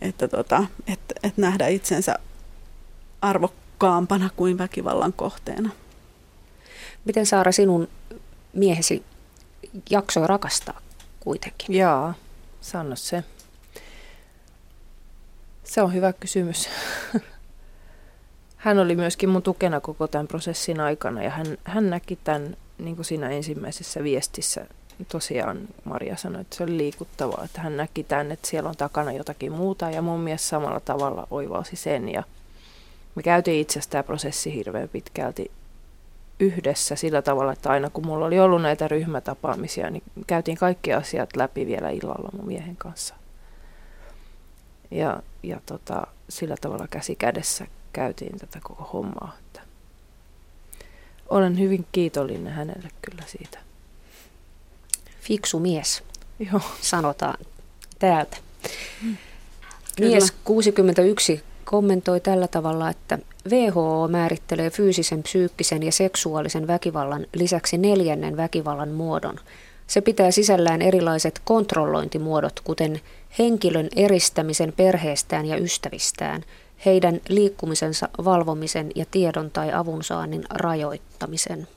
B: että, tota, että, että nähdä itsensä arvokkaampana kuin väkivallan kohteena.
A: Miten Saara sinun miehesi jaksoi rakastaa kuitenkin?
C: Joo, sano se. Se on hyvä kysymys. Hän oli myöskin mun tukena koko tämän prosessin aikana ja hän, hän näki tämän niin kuin siinä ensimmäisessä viestissä. Tosiaan Maria sanoi, että se oli liikuttavaa, että hän näki tämän, että siellä on takana jotakin muuta ja mun mies samalla tavalla oivalsi sen ja me käytiin itse asiassa tämä prosessi hirveän pitkälti yhdessä sillä tavalla, että aina kun mulla oli ollut näitä ryhmätapaamisia, niin käytiin kaikki asiat läpi vielä illalla mun miehen kanssa. Ja, ja tota, sillä tavalla käsi kädessä käytiin tätä koko hommaa. Että olen hyvin kiitollinen hänelle kyllä siitä.
A: Fiksu mies,
C: Joo.
A: sanotaan täältä. Mm. Mies 61 kommentoi tällä tavalla, että WHO määrittelee fyysisen, psyykkisen ja seksuaalisen väkivallan lisäksi neljännen väkivallan muodon. Se pitää sisällään erilaiset kontrollointimuodot, kuten henkilön eristämisen perheestään ja ystävistään, heidän liikkumisensa valvomisen ja tiedon tai avunsaannin rajoittamisen.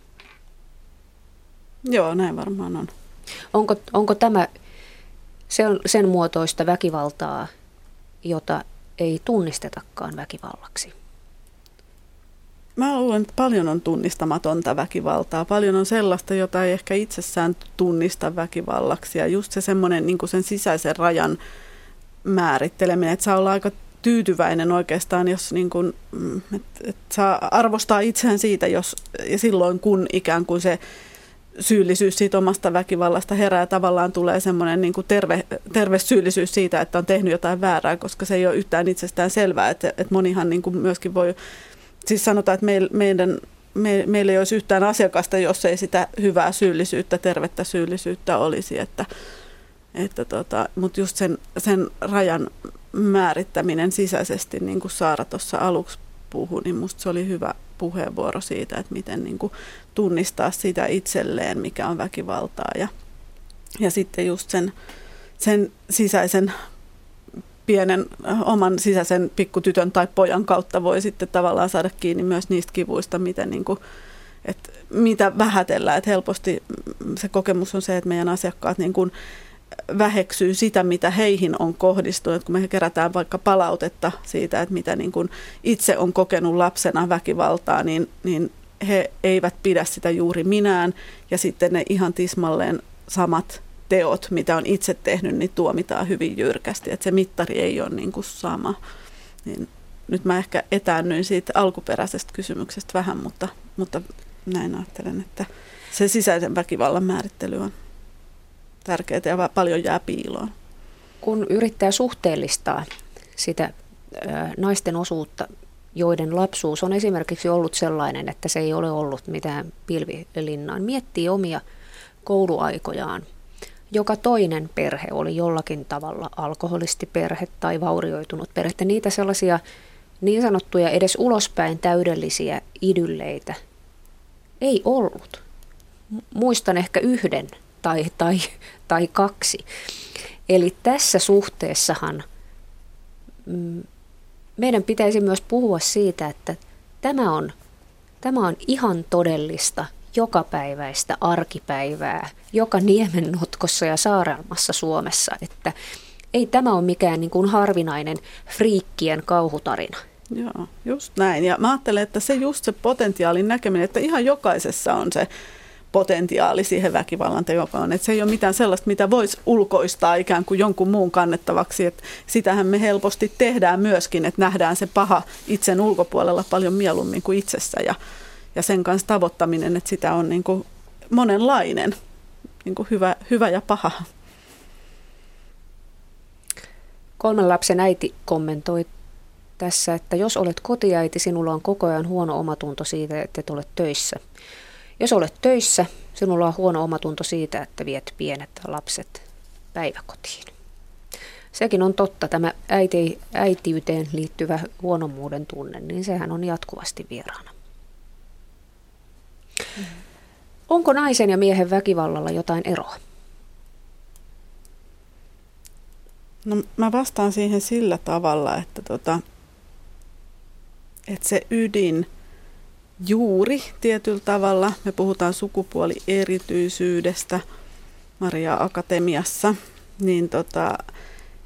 B: Joo, näin varmaan on.
A: Onko, onko tämä sen, sen muotoista väkivaltaa, jota ei tunnistetakaan väkivallaksi?
B: Mä luulen, että paljon on tunnistamatonta väkivaltaa. Paljon on sellaista, jota ei ehkä itsessään tunnista väkivallaksi. Ja just se semmoinen niin sen sisäisen rajan määritteleminen, että saa olla aika tyytyväinen oikeastaan, jos niin kuin, mm, et, et saa arvostaa itseään siitä, jos, ja silloin kun ikään kuin se syyllisyys siitä omasta väkivallasta herää, tavallaan tulee semmoinen niin kuin terve, terve syyllisyys siitä, että on tehnyt jotain väärää, koska se ei ole yhtään itsestään selvää, että, että monihan niin kuin myöskin voi, siis sanotaan, että meil, meidän, me, meillä ei olisi yhtään asiakasta, jos ei sitä hyvää syyllisyyttä, tervettä syyllisyyttä olisi, että, että tota, mutta just sen, sen rajan määrittäminen sisäisesti, niin kuin Saara tuossa aluksi puhui, niin musta se oli hyvä puheenvuoro siitä, että miten niin kuin tunnistaa sitä itselleen, mikä on väkivaltaa. Ja, ja sitten just sen, sen sisäisen pienen oman sisäisen pikkutytön tai pojan kautta voi sitten tavallaan saada kiinni myös niistä kivuista, miten niin kuin, että mitä vähätellään. Että helposti se kokemus on se, että meidän asiakkaat niin kuin väheksyy sitä, mitä heihin on kohdistunut. Kun me kerätään vaikka palautetta siitä, että mitä niin kuin itse on kokenut lapsena väkivaltaa, niin, niin he eivät pidä sitä juuri minään. Ja sitten ne ihan tismalleen samat teot, mitä on itse tehnyt, niin tuomitaan hyvin jyrkästi. Että se mittari ei ole niin kuin sama. Niin nyt mä ehkä etäännyin siitä alkuperäisestä kysymyksestä vähän, mutta, mutta näin ajattelen, että se sisäisen väkivallan määrittely on tärkeää ja paljon jää piiloon.
A: Kun yrittää suhteellistaa sitä naisten osuutta, joiden lapsuus on esimerkiksi ollut sellainen, että se ei ole ollut mitään pilvilinnaan, miettii omia kouluaikojaan. Joka toinen perhe oli jollakin tavalla alkoholistiperhe tai vaurioitunut perhe. Niitä sellaisia niin sanottuja edes ulospäin täydellisiä idylleitä ei ollut. muistan ehkä yhden tai, tai, tai kaksi. Eli tässä suhteessahan mm, meidän pitäisi myös puhua siitä, että tämä on, tämä on ihan todellista jokapäiväistä arkipäivää joka niemennotkossa ja saarelmassa Suomessa, että ei tämä ole mikään niin kuin harvinainen friikkien kauhutarina.
B: Joo, just näin. Ja mä ajattelen, että se just se potentiaalin näkeminen, että ihan jokaisessa on se potentiaali siihen väkivallan tekoon. Että se ei ole mitään sellaista, mitä voisi ulkoistaa ikään kuin jonkun muun kannettavaksi. Että sitähän me helposti tehdään myöskin, että nähdään se paha itsen ulkopuolella paljon mieluummin kuin itsessä. Ja, ja sen kanssa tavoittaminen, että sitä on niin kuin monenlainen, niin kuin hyvä, hyvä ja paha.
A: Kolmen lapsen äiti kommentoi tässä, että jos olet kotiäiti, sinulla on koko ajan huono omatunto siitä, että et ole töissä. Jos olet töissä, sinulla on huono omatunto siitä, että viet pienet lapset päiväkotiin. Sekin on totta, tämä äiti, äitiyteen liittyvä huonommuuden tunne, niin sehän on jatkuvasti vieraana. Mm. Onko naisen ja miehen väkivallalla jotain eroa?
B: No mä vastaan siihen sillä tavalla, että, tota, että se ydin juuri tietyllä tavalla, me puhutaan sukupuolierityisyydestä Maria Akatemiassa, niin, tota,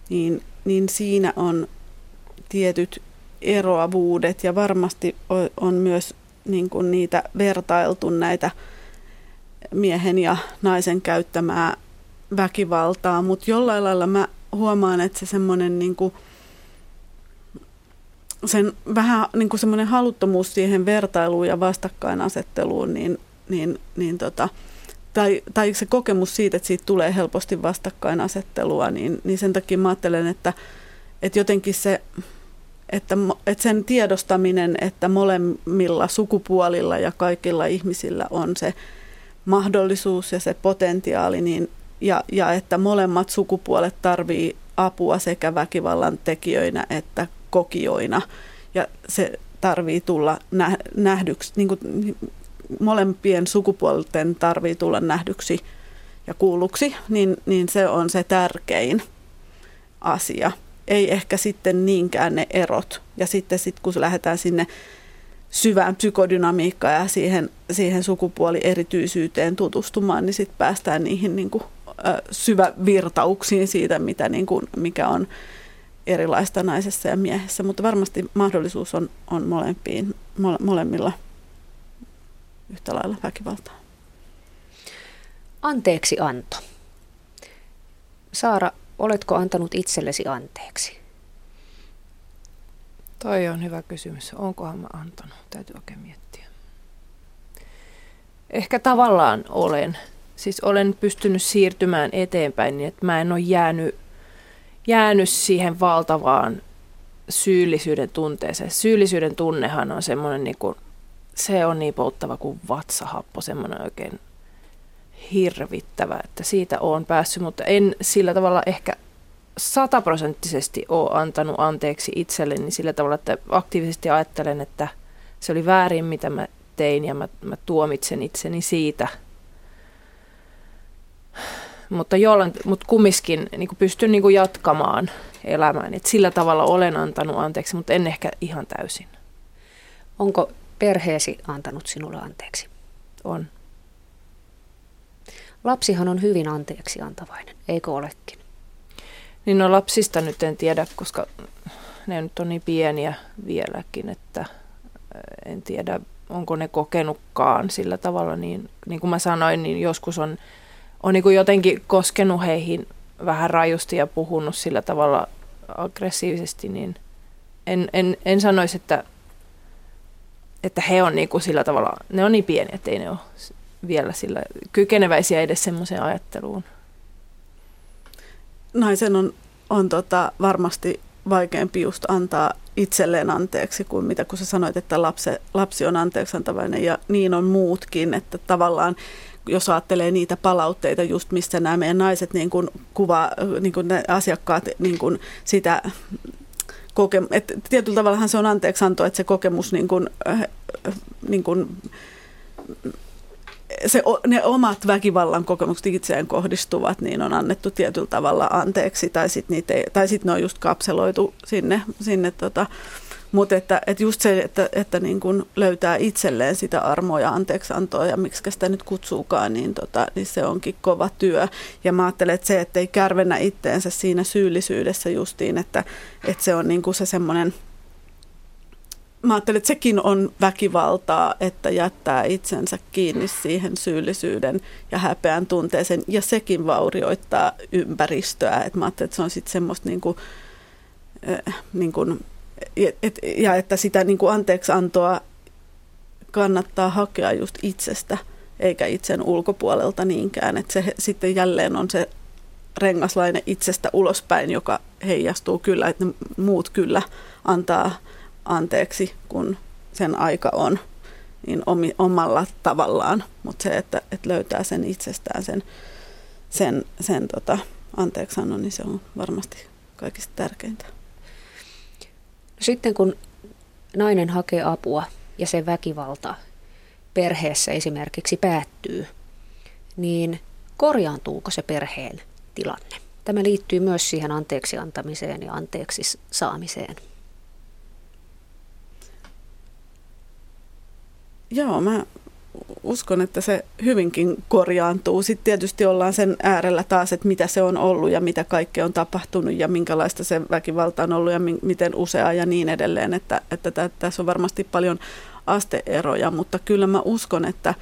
B: niin, niin siinä on tietyt eroavuudet ja varmasti on myös niin kuin niitä vertailtu näitä miehen ja naisen käyttämää väkivaltaa, mutta jollain lailla mä huomaan, että se semmoinen niin kuin, sen vähän niin kuin semmoinen haluttomuus siihen vertailuun ja vastakkainasetteluun, niin, niin, niin tota, tai, tai se kokemus siitä, että siitä tulee helposti vastakkainasettelua, niin, niin sen takia mä ajattelen, että, että jotenkin se, että, että sen tiedostaminen, että molemmilla sukupuolilla ja kaikilla ihmisillä on se mahdollisuus ja se potentiaali, niin, ja, ja että molemmat sukupuolet tarvii apua sekä väkivallan tekijöinä että kokijoina. Ja se tarvii tulla nähdyksi, niin kuin molempien sukupuolten tarvii tulla nähdyksi ja kuulluksi, niin, niin se on se tärkein asia. Ei ehkä sitten niinkään ne erot. Ja sitten sit, kun lähdetään sinne syvään psykodynamiikkaan ja siihen, siihen sukupuolierityisyyteen tutustumaan, niin sitten päästään niihin niin kuin, syvävirtauksiin siitä, mitä, niin kuin, mikä on erilaista naisessa ja miehessä. Mutta varmasti mahdollisuus on, on molempiin, mole, molemmilla yhtä lailla väkivaltaa.
A: Anteeksi anto. Saara, oletko antanut itsellesi anteeksi?
C: Toi on hyvä kysymys. Onkohan mä antanut? Täytyy oikein miettiä. Ehkä tavallaan olen. Siis olen pystynyt siirtymään eteenpäin niin, että mä en ole jäänyt, jäänyt siihen valtavaan syyllisyyden tunteeseen. Syyllisyyden tunnehan on semmoinen, niin kuin, se on niin polttava kuin vatsahappo, semmoinen oikein hirvittävä, että siitä on päässyt, mutta en sillä tavalla ehkä sataprosenttisesti ole antanut anteeksi itselleni sillä tavalla, että aktiivisesti ajattelen, että se oli väärin, mitä mä tein ja mä, mä tuomitsen itseni siitä. Mutta, jollain, mutta kumminkin niin pystyn niin jatkamaan elämään. Et sillä tavalla olen antanut anteeksi, mutta en ehkä ihan täysin.
A: Onko perheesi antanut sinulle anteeksi?
C: On.
A: Lapsihan on hyvin anteeksi antavainen, eikö olekin?
C: Niin no lapsista nyt en tiedä, koska ne nyt on niin pieniä vieläkin, että en tiedä, onko ne kokenutkaan sillä tavalla. Niin, niin kuin mä sanoin, niin joskus on, on niin kuin jotenkin koskenut heihin vähän rajusti ja puhunut sillä tavalla aggressiivisesti, niin en, en, en sanoisi, että, että he on niin kuin sillä tavalla, ne on niin pieniä, että ei ne ole vielä sillä kykeneväisiä edes semmoiseen ajatteluun.
B: Naisen on, on tota varmasti vaikeampi just antaa itselleen anteeksi kuin mitä kun sä sanoit, että lapsi, lapsi on anteeksiantavainen ja niin on muutkin, että tavallaan jos ajattelee niitä palautteita just missä nämä meidän naiset niin kuin kuvaa, niin kuin ne asiakkaat niin kuin sitä kokemus, että tietyllä tavallahan se on anteeksianto, että se kokemus niin kuin, äh, niin kuin se, ne omat väkivallan kokemukset itseään kohdistuvat, niin on annettu tietyllä tavalla anteeksi, tai sitten sit ne on just kapseloitu sinne, sinne tota, mutta että, että just se, että, että niin kun löytää itselleen sitä armoa ja anteeksiantoa ja miksi sitä nyt kutsuukaan, niin, tota, niin se onkin kova työ. Ja mä ajattelen, että se, että ei kärvennä itteensä siinä syyllisyydessä justiin, että, että se on niin se semmoinen, mä ajattelen, että sekin on väkivaltaa, että jättää itsensä kiinni siihen syyllisyyden ja häpeän tunteeseen, ja sekin vaurioittaa ympäristöä. että mä ajattelen, että se on sitten semmoista niin kuin, äh, niin kuin et, ja että sitä niin kuin anteeksiantoa kannattaa hakea just itsestä, eikä itsen ulkopuolelta niinkään. Että se sitten jälleen on se rengaslainen itsestä ulospäin, joka heijastuu kyllä, että muut kyllä antaa anteeksi, kun sen aika on niin omalla tavallaan, mutta se, että, että löytää sen itsestään sen, sen, sen tota, anteeksiannon, niin se on varmasti kaikista tärkeintä.
A: Sitten kun nainen hakee apua ja se väkivalta perheessä esimerkiksi päättyy, niin korjaantuuko se perheen tilanne? Tämä liittyy myös siihen anteeksi antamiseen ja anteeksi saamiseen.
B: Joo, mä uskon, että se hyvinkin korjaantuu. Sitten tietysti ollaan sen äärellä taas, että mitä se on ollut ja mitä kaikkea on tapahtunut ja minkälaista se väkivalta on ollut ja mi- miten usea ja niin edelleen. Että, että tä, tässä on varmasti paljon asteeroja, mutta kyllä mä uskon, että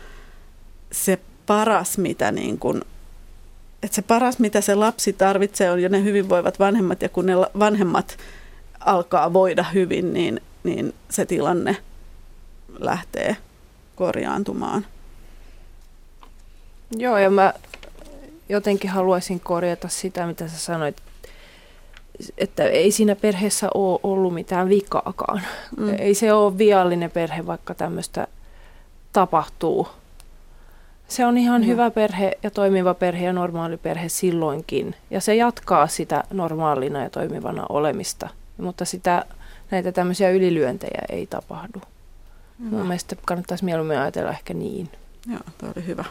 B: se paras, mitä niin kuin, että se paras, mitä se lapsi tarvitsee, on jo ne hyvinvoivat vanhemmat ja kun ne vanhemmat alkaa voida hyvin, niin, niin se tilanne lähtee korjaantumaan.
C: Joo, ja mä jotenkin haluaisin korjata sitä, mitä sä sanoit, että ei siinä perheessä ole ollut mitään vikaakaan. Mm. Ei se ole viallinen perhe, vaikka tämmöistä tapahtuu. Se on ihan mm. hyvä perhe ja toimiva perhe ja normaali perhe silloinkin. Ja se jatkaa sitä normaalina ja toimivana olemista. Mutta sitä, näitä tämmöisiä ylilyöntejä ei tapahdu. Hyvä. Mun mielestä kannattaisi mieluummin ajatella ehkä niin.
B: Joo, tuo oli hyvä.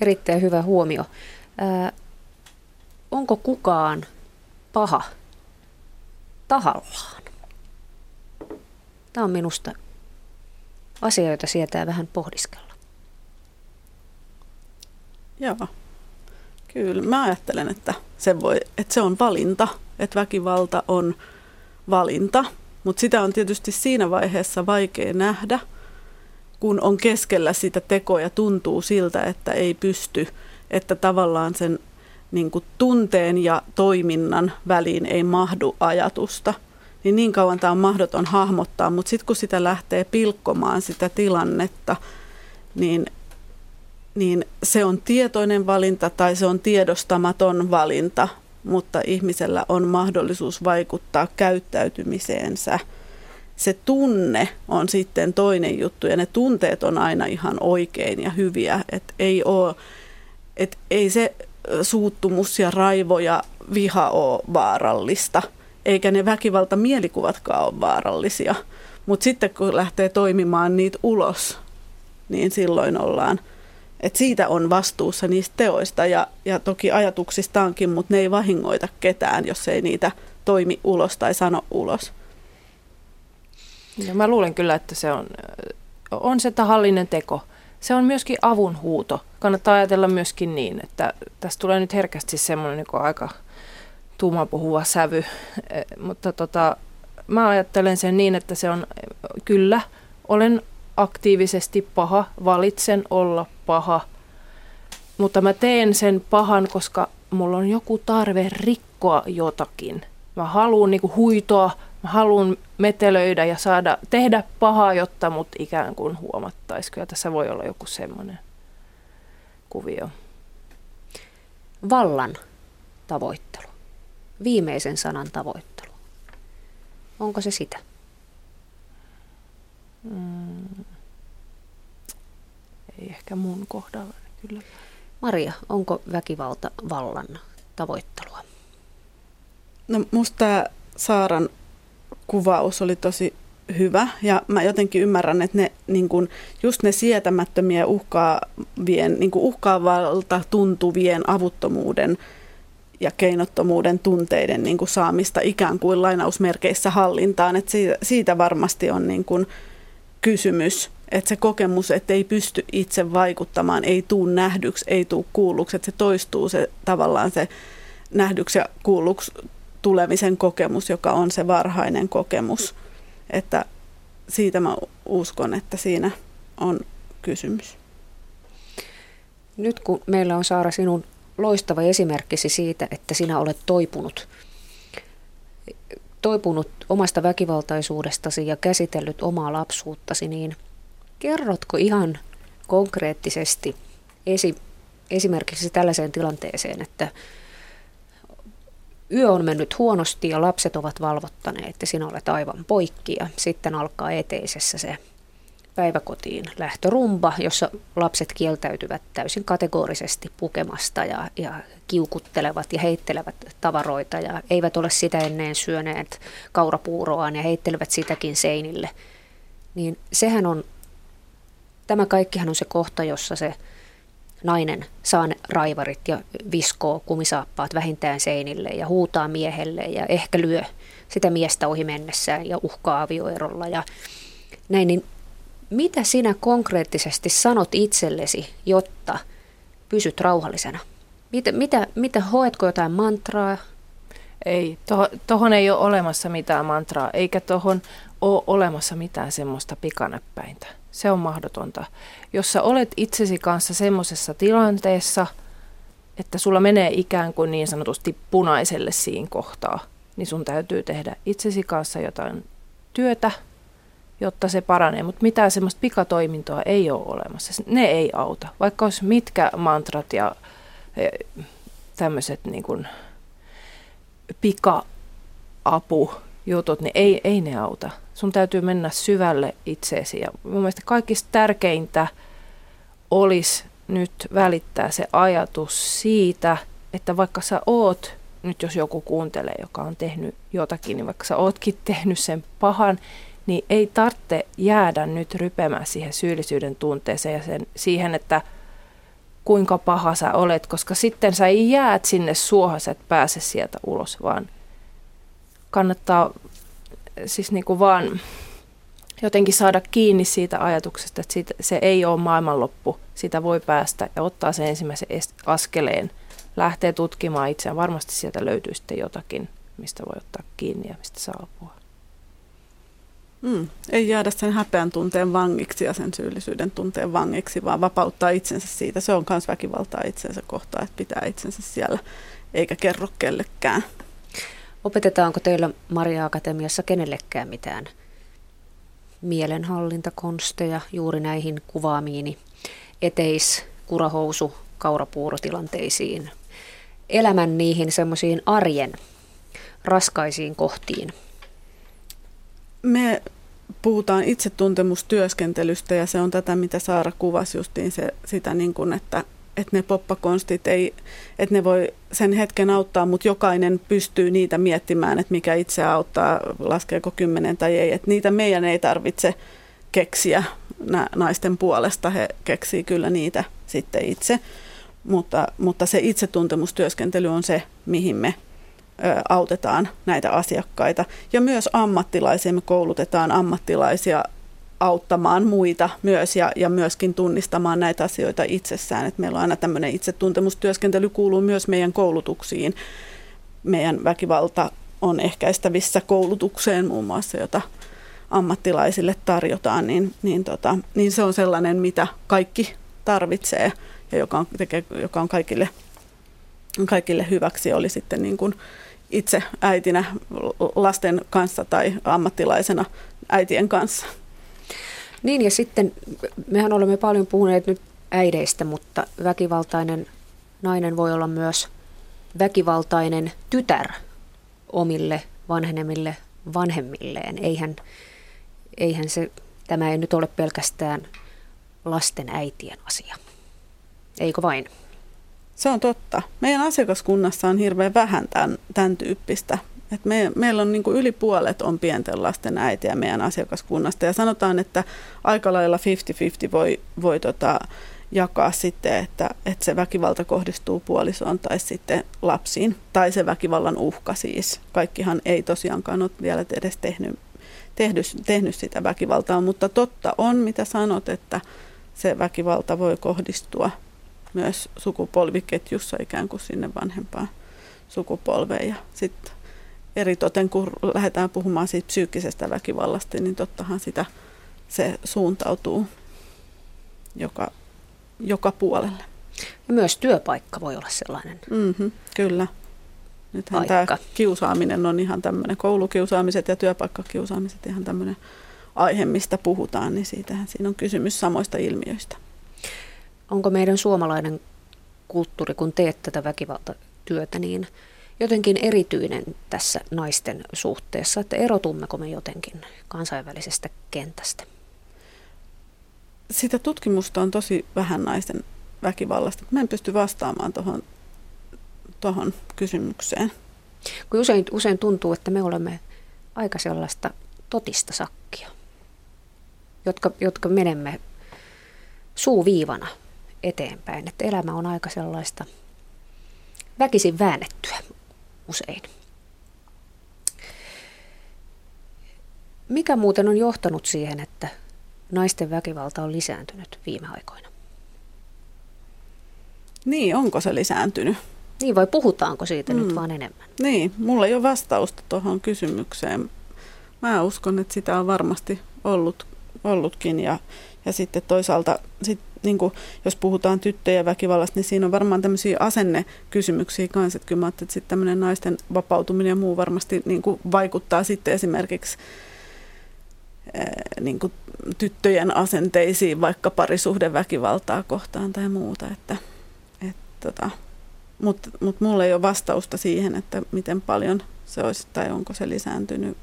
A: Erittäin hyvä huomio. Ää, onko kukaan paha tahallaan? Tämä on minusta asia, jota sietää vähän pohdiskella.
B: Joo, kyllä. Mä ajattelen, että se, voi, että se on valinta, että väkivalta on valinta mutta sitä on tietysti siinä vaiheessa vaikea nähdä, kun on keskellä sitä tekoa ja tuntuu siltä, että ei pysty, että tavallaan sen niin kuin tunteen ja toiminnan väliin ei mahdu ajatusta. Niin niin kauan tämä on mahdoton hahmottaa, mutta sitten kun sitä lähtee pilkkomaan sitä tilannetta, niin, niin se on tietoinen valinta tai se on tiedostamaton valinta, mutta ihmisellä on mahdollisuus vaikuttaa käyttäytymiseensä. Se tunne on sitten toinen juttu ja ne tunteet on aina ihan oikein ja hyviä. Et ei, ole, et ei se suuttumus ja raivo ja viha ole vaarallista, eikä ne väkivalta mielikuvatkaan ole vaarallisia. Mutta sitten kun lähtee toimimaan niitä ulos, niin silloin ollaan – et siitä on vastuussa niistä teoista ja, ja toki ajatuksistaankin, mutta ne ei vahingoita ketään, jos ei niitä toimi ulos tai sano ulos.
C: Ja mä luulen kyllä, että se on, on se tahallinen teko. Se on myöskin avun huuto. Kannattaa ajatella myöskin niin, että tässä tulee nyt herkästi semmoinen niin aika tuuma puhuva sävy, e, mutta tota, mä ajattelen sen niin, että se on kyllä, olen aktiivisesti paha, valitsen olla paha, mutta mä teen sen pahan, koska mulla on joku tarve rikkoa jotakin. Mä haluan niinku huitoa, mä haluan metelöidä ja saada tehdä pahaa, jotta mut ikään kuin huomattaisi. Kyllä tässä voi olla joku semmoinen kuvio.
A: Vallan tavoittelu. Viimeisen sanan tavoittelu. Onko se sitä?
C: Mm. Ei ehkä mun kohdalla kyllä.
A: Maria, onko väkivalta vallan tavoittelua?
B: No musta tämä Saaran kuvaus oli tosi hyvä. Ja mä jotenkin ymmärrän, että ne, niin kun, just ne sietämättömiä uhkaavien, niin uhkaavalta tuntuvien avuttomuuden ja keinottomuuden tunteiden niin kuin saamista ikään kuin lainausmerkeissä hallintaan. Että siitä, siitä varmasti on niin kuin kysymys, että se kokemus, että ei pysty itse vaikuttamaan, ei tuu nähdyksi, ei tuu kuulluksi, että se toistuu se tavallaan se nähdyksi ja kuulluksi tulemisen kokemus, joka on se varhainen kokemus. Että siitä mä uskon, että siinä on kysymys.
A: Nyt kun meillä on Saara sinun loistava esimerkkisi siitä, että sinä olet toipunut, toipunut omasta väkivaltaisuudestasi ja käsitellyt omaa lapsuuttasi, niin kerrotko ihan konkreettisesti esi- esimerkiksi tällaiseen tilanteeseen, että yö on mennyt huonosti ja lapset ovat valvottaneet ja sinä olet aivan poikki ja sitten alkaa eteisessä se päiväkotiin lähtörumba, jossa lapset kieltäytyvät täysin kategorisesti pukemasta ja, ja kiukuttelevat ja heittelevät tavaroita ja eivät ole sitä ennen syöneet kaurapuuroaan ja heittelevät sitäkin seinille. Niin sehän on, tämä kaikkihan on se kohta, jossa se nainen saa ne raivarit ja viskoo kumisaappaat vähintään seinille ja huutaa miehelle ja ehkä lyö sitä miestä ohi mennessään ja uhkaa avioerolla ja näin, niin mitä sinä konkreettisesti sanot itsellesi, jotta pysyt rauhallisena? Mitä, mitä, mitä hoetko jotain mantraa?
C: Ei, tuohon ei ole olemassa mitään mantraa, eikä tuohon ole olemassa mitään semmoista pikanäppäintä. Se on mahdotonta. Jos sä olet itsesi kanssa semmoisessa tilanteessa, että sulla menee ikään kuin niin sanotusti punaiselle siinä kohtaa, niin sun täytyy tehdä itsesi kanssa jotain työtä, jotta se paranee. Mutta mitään semmoista pikatoimintoa ei ole olemassa. Ne ei auta. Vaikka olisi mitkä mantrat ja tämmöiset niin kuin pika-apu jutut, niin ei, ei ne auta. Sun täytyy mennä syvälle itseesi. Ja mun mielestä kaikista tärkeintä olisi nyt välittää se ajatus siitä, että vaikka sä oot, nyt jos joku kuuntelee, joka on tehnyt jotakin, niin vaikka sä ootkin tehnyt sen pahan, niin ei tarvitse jäädä nyt rypemään siihen syyllisyyden tunteeseen ja sen, siihen, että kuinka paha sä olet, koska sitten sä ei jäät sinne suohon, sä et pääse sieltä ulos, vaan kannattaa siis niin kuin vaan jotenkin saada kiinni siitä ajatuksesta, että siitä, se ei ole maailmanloppu, sitä voi päästä ja ottaa sen ensimmäisen askeleen, lähtee tutkimaan itseään, varmasti sieltä löytyy sitten jotakin, mistä voi ottaa kiinni ja mistä saa apua.
B: Mm. Ei jäädä sen häpeän tunteen vangiksi ja sen syyllisyyden tunteen vangiksi, vaan vapauttaa itsensä siitä. Se on myös väkivaltaa itsensä kohtaan, että pitää itsensä siellä eikä kerro kellekään.
A: Opetetaanko teillä Maria Akatemiassa kenellekään mitään mielenhallintakonsteja juuri näihin kuvaamiini eteis, kurahousu, kaurapuurotilanteisiin, elämän niihin semmoisiin arjen raskaisiin kohtiin?
B: Me puhutaan itsetuntemustyöskentelystä ja se on tätä, mitä Saara kuvasi justiin se, sitä, niin kuin, että, että ne poppakonstit ei, että ne voi sen hetken auttaa, mutta jokainen pystyy niitä miettimään, että mikä itse auttaa, laskeeko kymmenen tai ei. Että niitä meidän ei tarvitse keksiä naisten puolesta, he keksii kyllä niitä sitten itse. Mutta, mutta se itsetuntemustyöskentely on se, mihin me autetaan näitä asiakkaita. Ja myös ammattilaisia, me koulutetaan ammattilaisia auttamaan muita myös ja, ja myöskin tunnistamaan näitä asioita itsessään. Et meillä on aina tämmöinen itsetuntemustyöskentely kuuluu myös meidän koulutuksiin. Meidän väkivalta on ehkäistävissä koulutukseen muun muassa, jota ammattilaisille tarjotaan, niin, niin, tota, niin se on sellainen, mitä kaikki tarvitsee ja joka on, tekee, joka on kaikille, kaikille hyväksi. Oli sitten niin kuin itse äitinä lasten kanssa tai ammattilaisena äitien kanssa.
A: Niin ja sitten mehän olemme paljon puhuneet nyt äideistä, mutta väkivaltainen nainen voi olla myös väkivaltainen tytär omille vanhenemille vanhemmilleen. Eihän, eihän se, tämä ei nyt ole pelkästään lasten äitien asia. Eikö vain?
B: Se on totta. Meidän asiakaskunnassa on hirveän vähän tämän, tämän tyyppistä Et me, meillä on niin kuin yli puolet on pienten lasten äitiä meidän asiakaskunnasta ja sanotaan, että aika lailla 50-50 voi, voi tota, jakaa sitten, että, että se väkivalta kohdistuu puolisoon tai sitten lapsiin, tai se väkivallan uhka siis. Kaikkihan ei tosiaankaan ole vielä edes tehnyt, tehnyt, tehnyt sitä väkivaltaa, mutta totta on, mitä sanot, että se väkivalta voi kohdistua myös sukupolviketjussa ikään kuin sinne vanhempaan sukupolveen. Ja sitten eritoten, kun lähdetään puhumaan siitä psyykkisestä väkivallasta, niin tottahan sitä se suuntautuu joka joka puolelle.
A: Ja myös työpaikka voi olla sellainen
B: mm-hmm, Kyllä. Nythän paikka. tämä kiusaaminen on ihan tämmöinen, koulukiusaamiset ja työpaikkakiusaamiset ihan tämmöinen aihe, mistä puhutaan, niin siitähän siinä on kysymys samoista ilmiöistä.
A: Onko meidän suomalainen kulttuuri, kun teet tätä väkivaltatyötä, niin jotenkin erityinen tässä naisten suhteessa, että erotummeko me jotenkin kansainvälisestä kentästä?
B: sitä tutkimusta on tosi vähän naisten väkivallasta. Mä en pysty vastaamaan tuohon tohon kysymykseen.
A: Kun usein, usein tuntuu, että me olemme aika sellaista totista sakkia, jotka, jotka menemme suuviivana eteenpäin. Että elämä on aika sellaista väkisin väännettyä usein. Mikä muuten on johtanut siihen, että naisten väkivalta on lisääntynyt viime aikoina.
B: Niin, onko se lisääntynyt?
A: Niin, vai puhutaanko siitä mm. nyt vaan enemmän?
B: Niin, mulla ei ole vastausta tuohon kysymykseen. Mä uskon, että sitä on varmasti ollut, ollutkin ja, ja sitten toisaalta sit, niin kuin, jos puhutaan tyttöjen väkivallasta, niin siinä on varmaan tämmöisiä asennekysymyksiä kanssa. Että kyllä mä että sitten tämmöinen naisten vapautuminen ja muu varmasti niin kuin vaikuttaa sitten esimerkiksi niin kuin tyttöjen asenteisiin vaikka parisuhdeväkivaltaa kohtaan tai muuta. Että, et, tota, Mutta mut mulla ei ole vastausta siihen, että miten paljon se olisi tai onko se lisääntynyt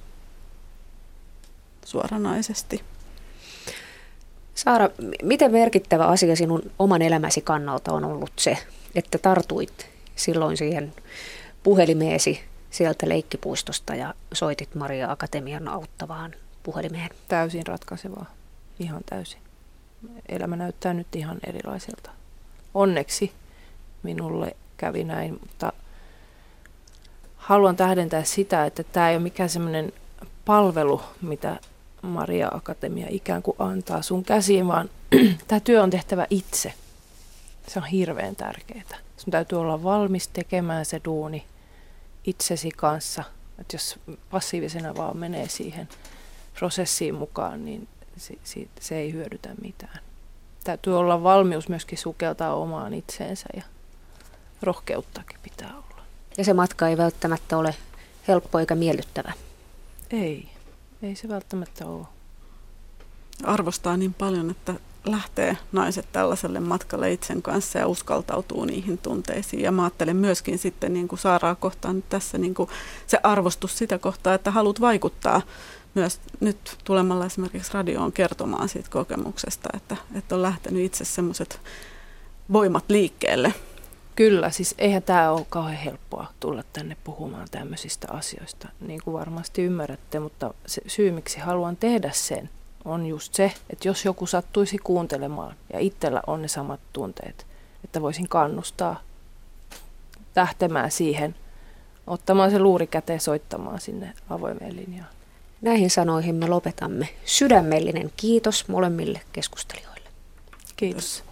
B: suoranaisesti.
A: Saara, miten merkittävä asia sinun oman elämäsi kannalta on ollut se, että tartuit silloin siihen puhelimeesi sieltä leikkipuistosta ja soitit Maria Akatemian auttavaan puhelimeen?
C: Täysin ratkaisevaa. Ihan täysin. Elämä näyttää nyt ihan erilaiselta. Onneksi minulle kävi näin, mutta haluan tähdentää sitä, että tämä ei ole mikään semmoinen palvelu, mitä Maria Akatemia ikään kuin antaa sun käsiin, vaan tämä työ on tehtävä itse. Se on hirveän tärkeää. Sun täytyy olla valmis tekemään se duuni itsesi kanssa. Että jos passiivisena vaan menee siihen prosessiin mukaan, niin se, se, se ei hyödytä mitään. Täytyy olla valmius myöskin sukeltaa omaan itseensä ja rohkeuttakin pitää olla.
A: Ja se matka ei välttämättä ole helppo eikä miellyttävä.
C: Ei, ei se välttämättä ole.
B: Arvostaa niin paljon, että lähtee naiset tällaiselle matkalle itsen kanssa ja uskaltautuu niihin tunteisiin. Ja mä ajattelen myöskin sitten niin kuin Saaraa kohtaan tässä niin kuin se arvostus sitä kohtaa, että haluat vaikuttaa myös nyt tulemalla esimerkiksi radioon kertomaan siitä kokemuksesta, että, että on lähtenyt itse semmoiset voimat liikkeelle.
C: Kyllä, siis eihän tämä ole kauhean helppoa tulla tänne puhumaan tämmöisistä asioista, niin kuin varmasti ymmärrätte, mutta se syy, miksi haluan tehdä sen, on just se, että jos joku sattuisi kuuntelemaan ja itsellä on ne samat tunteet, että voisin kannustaa lähtemään siihen, ottamaan se luuri käteen soittamaan sinne avoimeen linjaan.
A: Näihin sanoihin me lopetamme. Sydämellinen kiitos molemmille keskustelijoille.
C: Kiitos.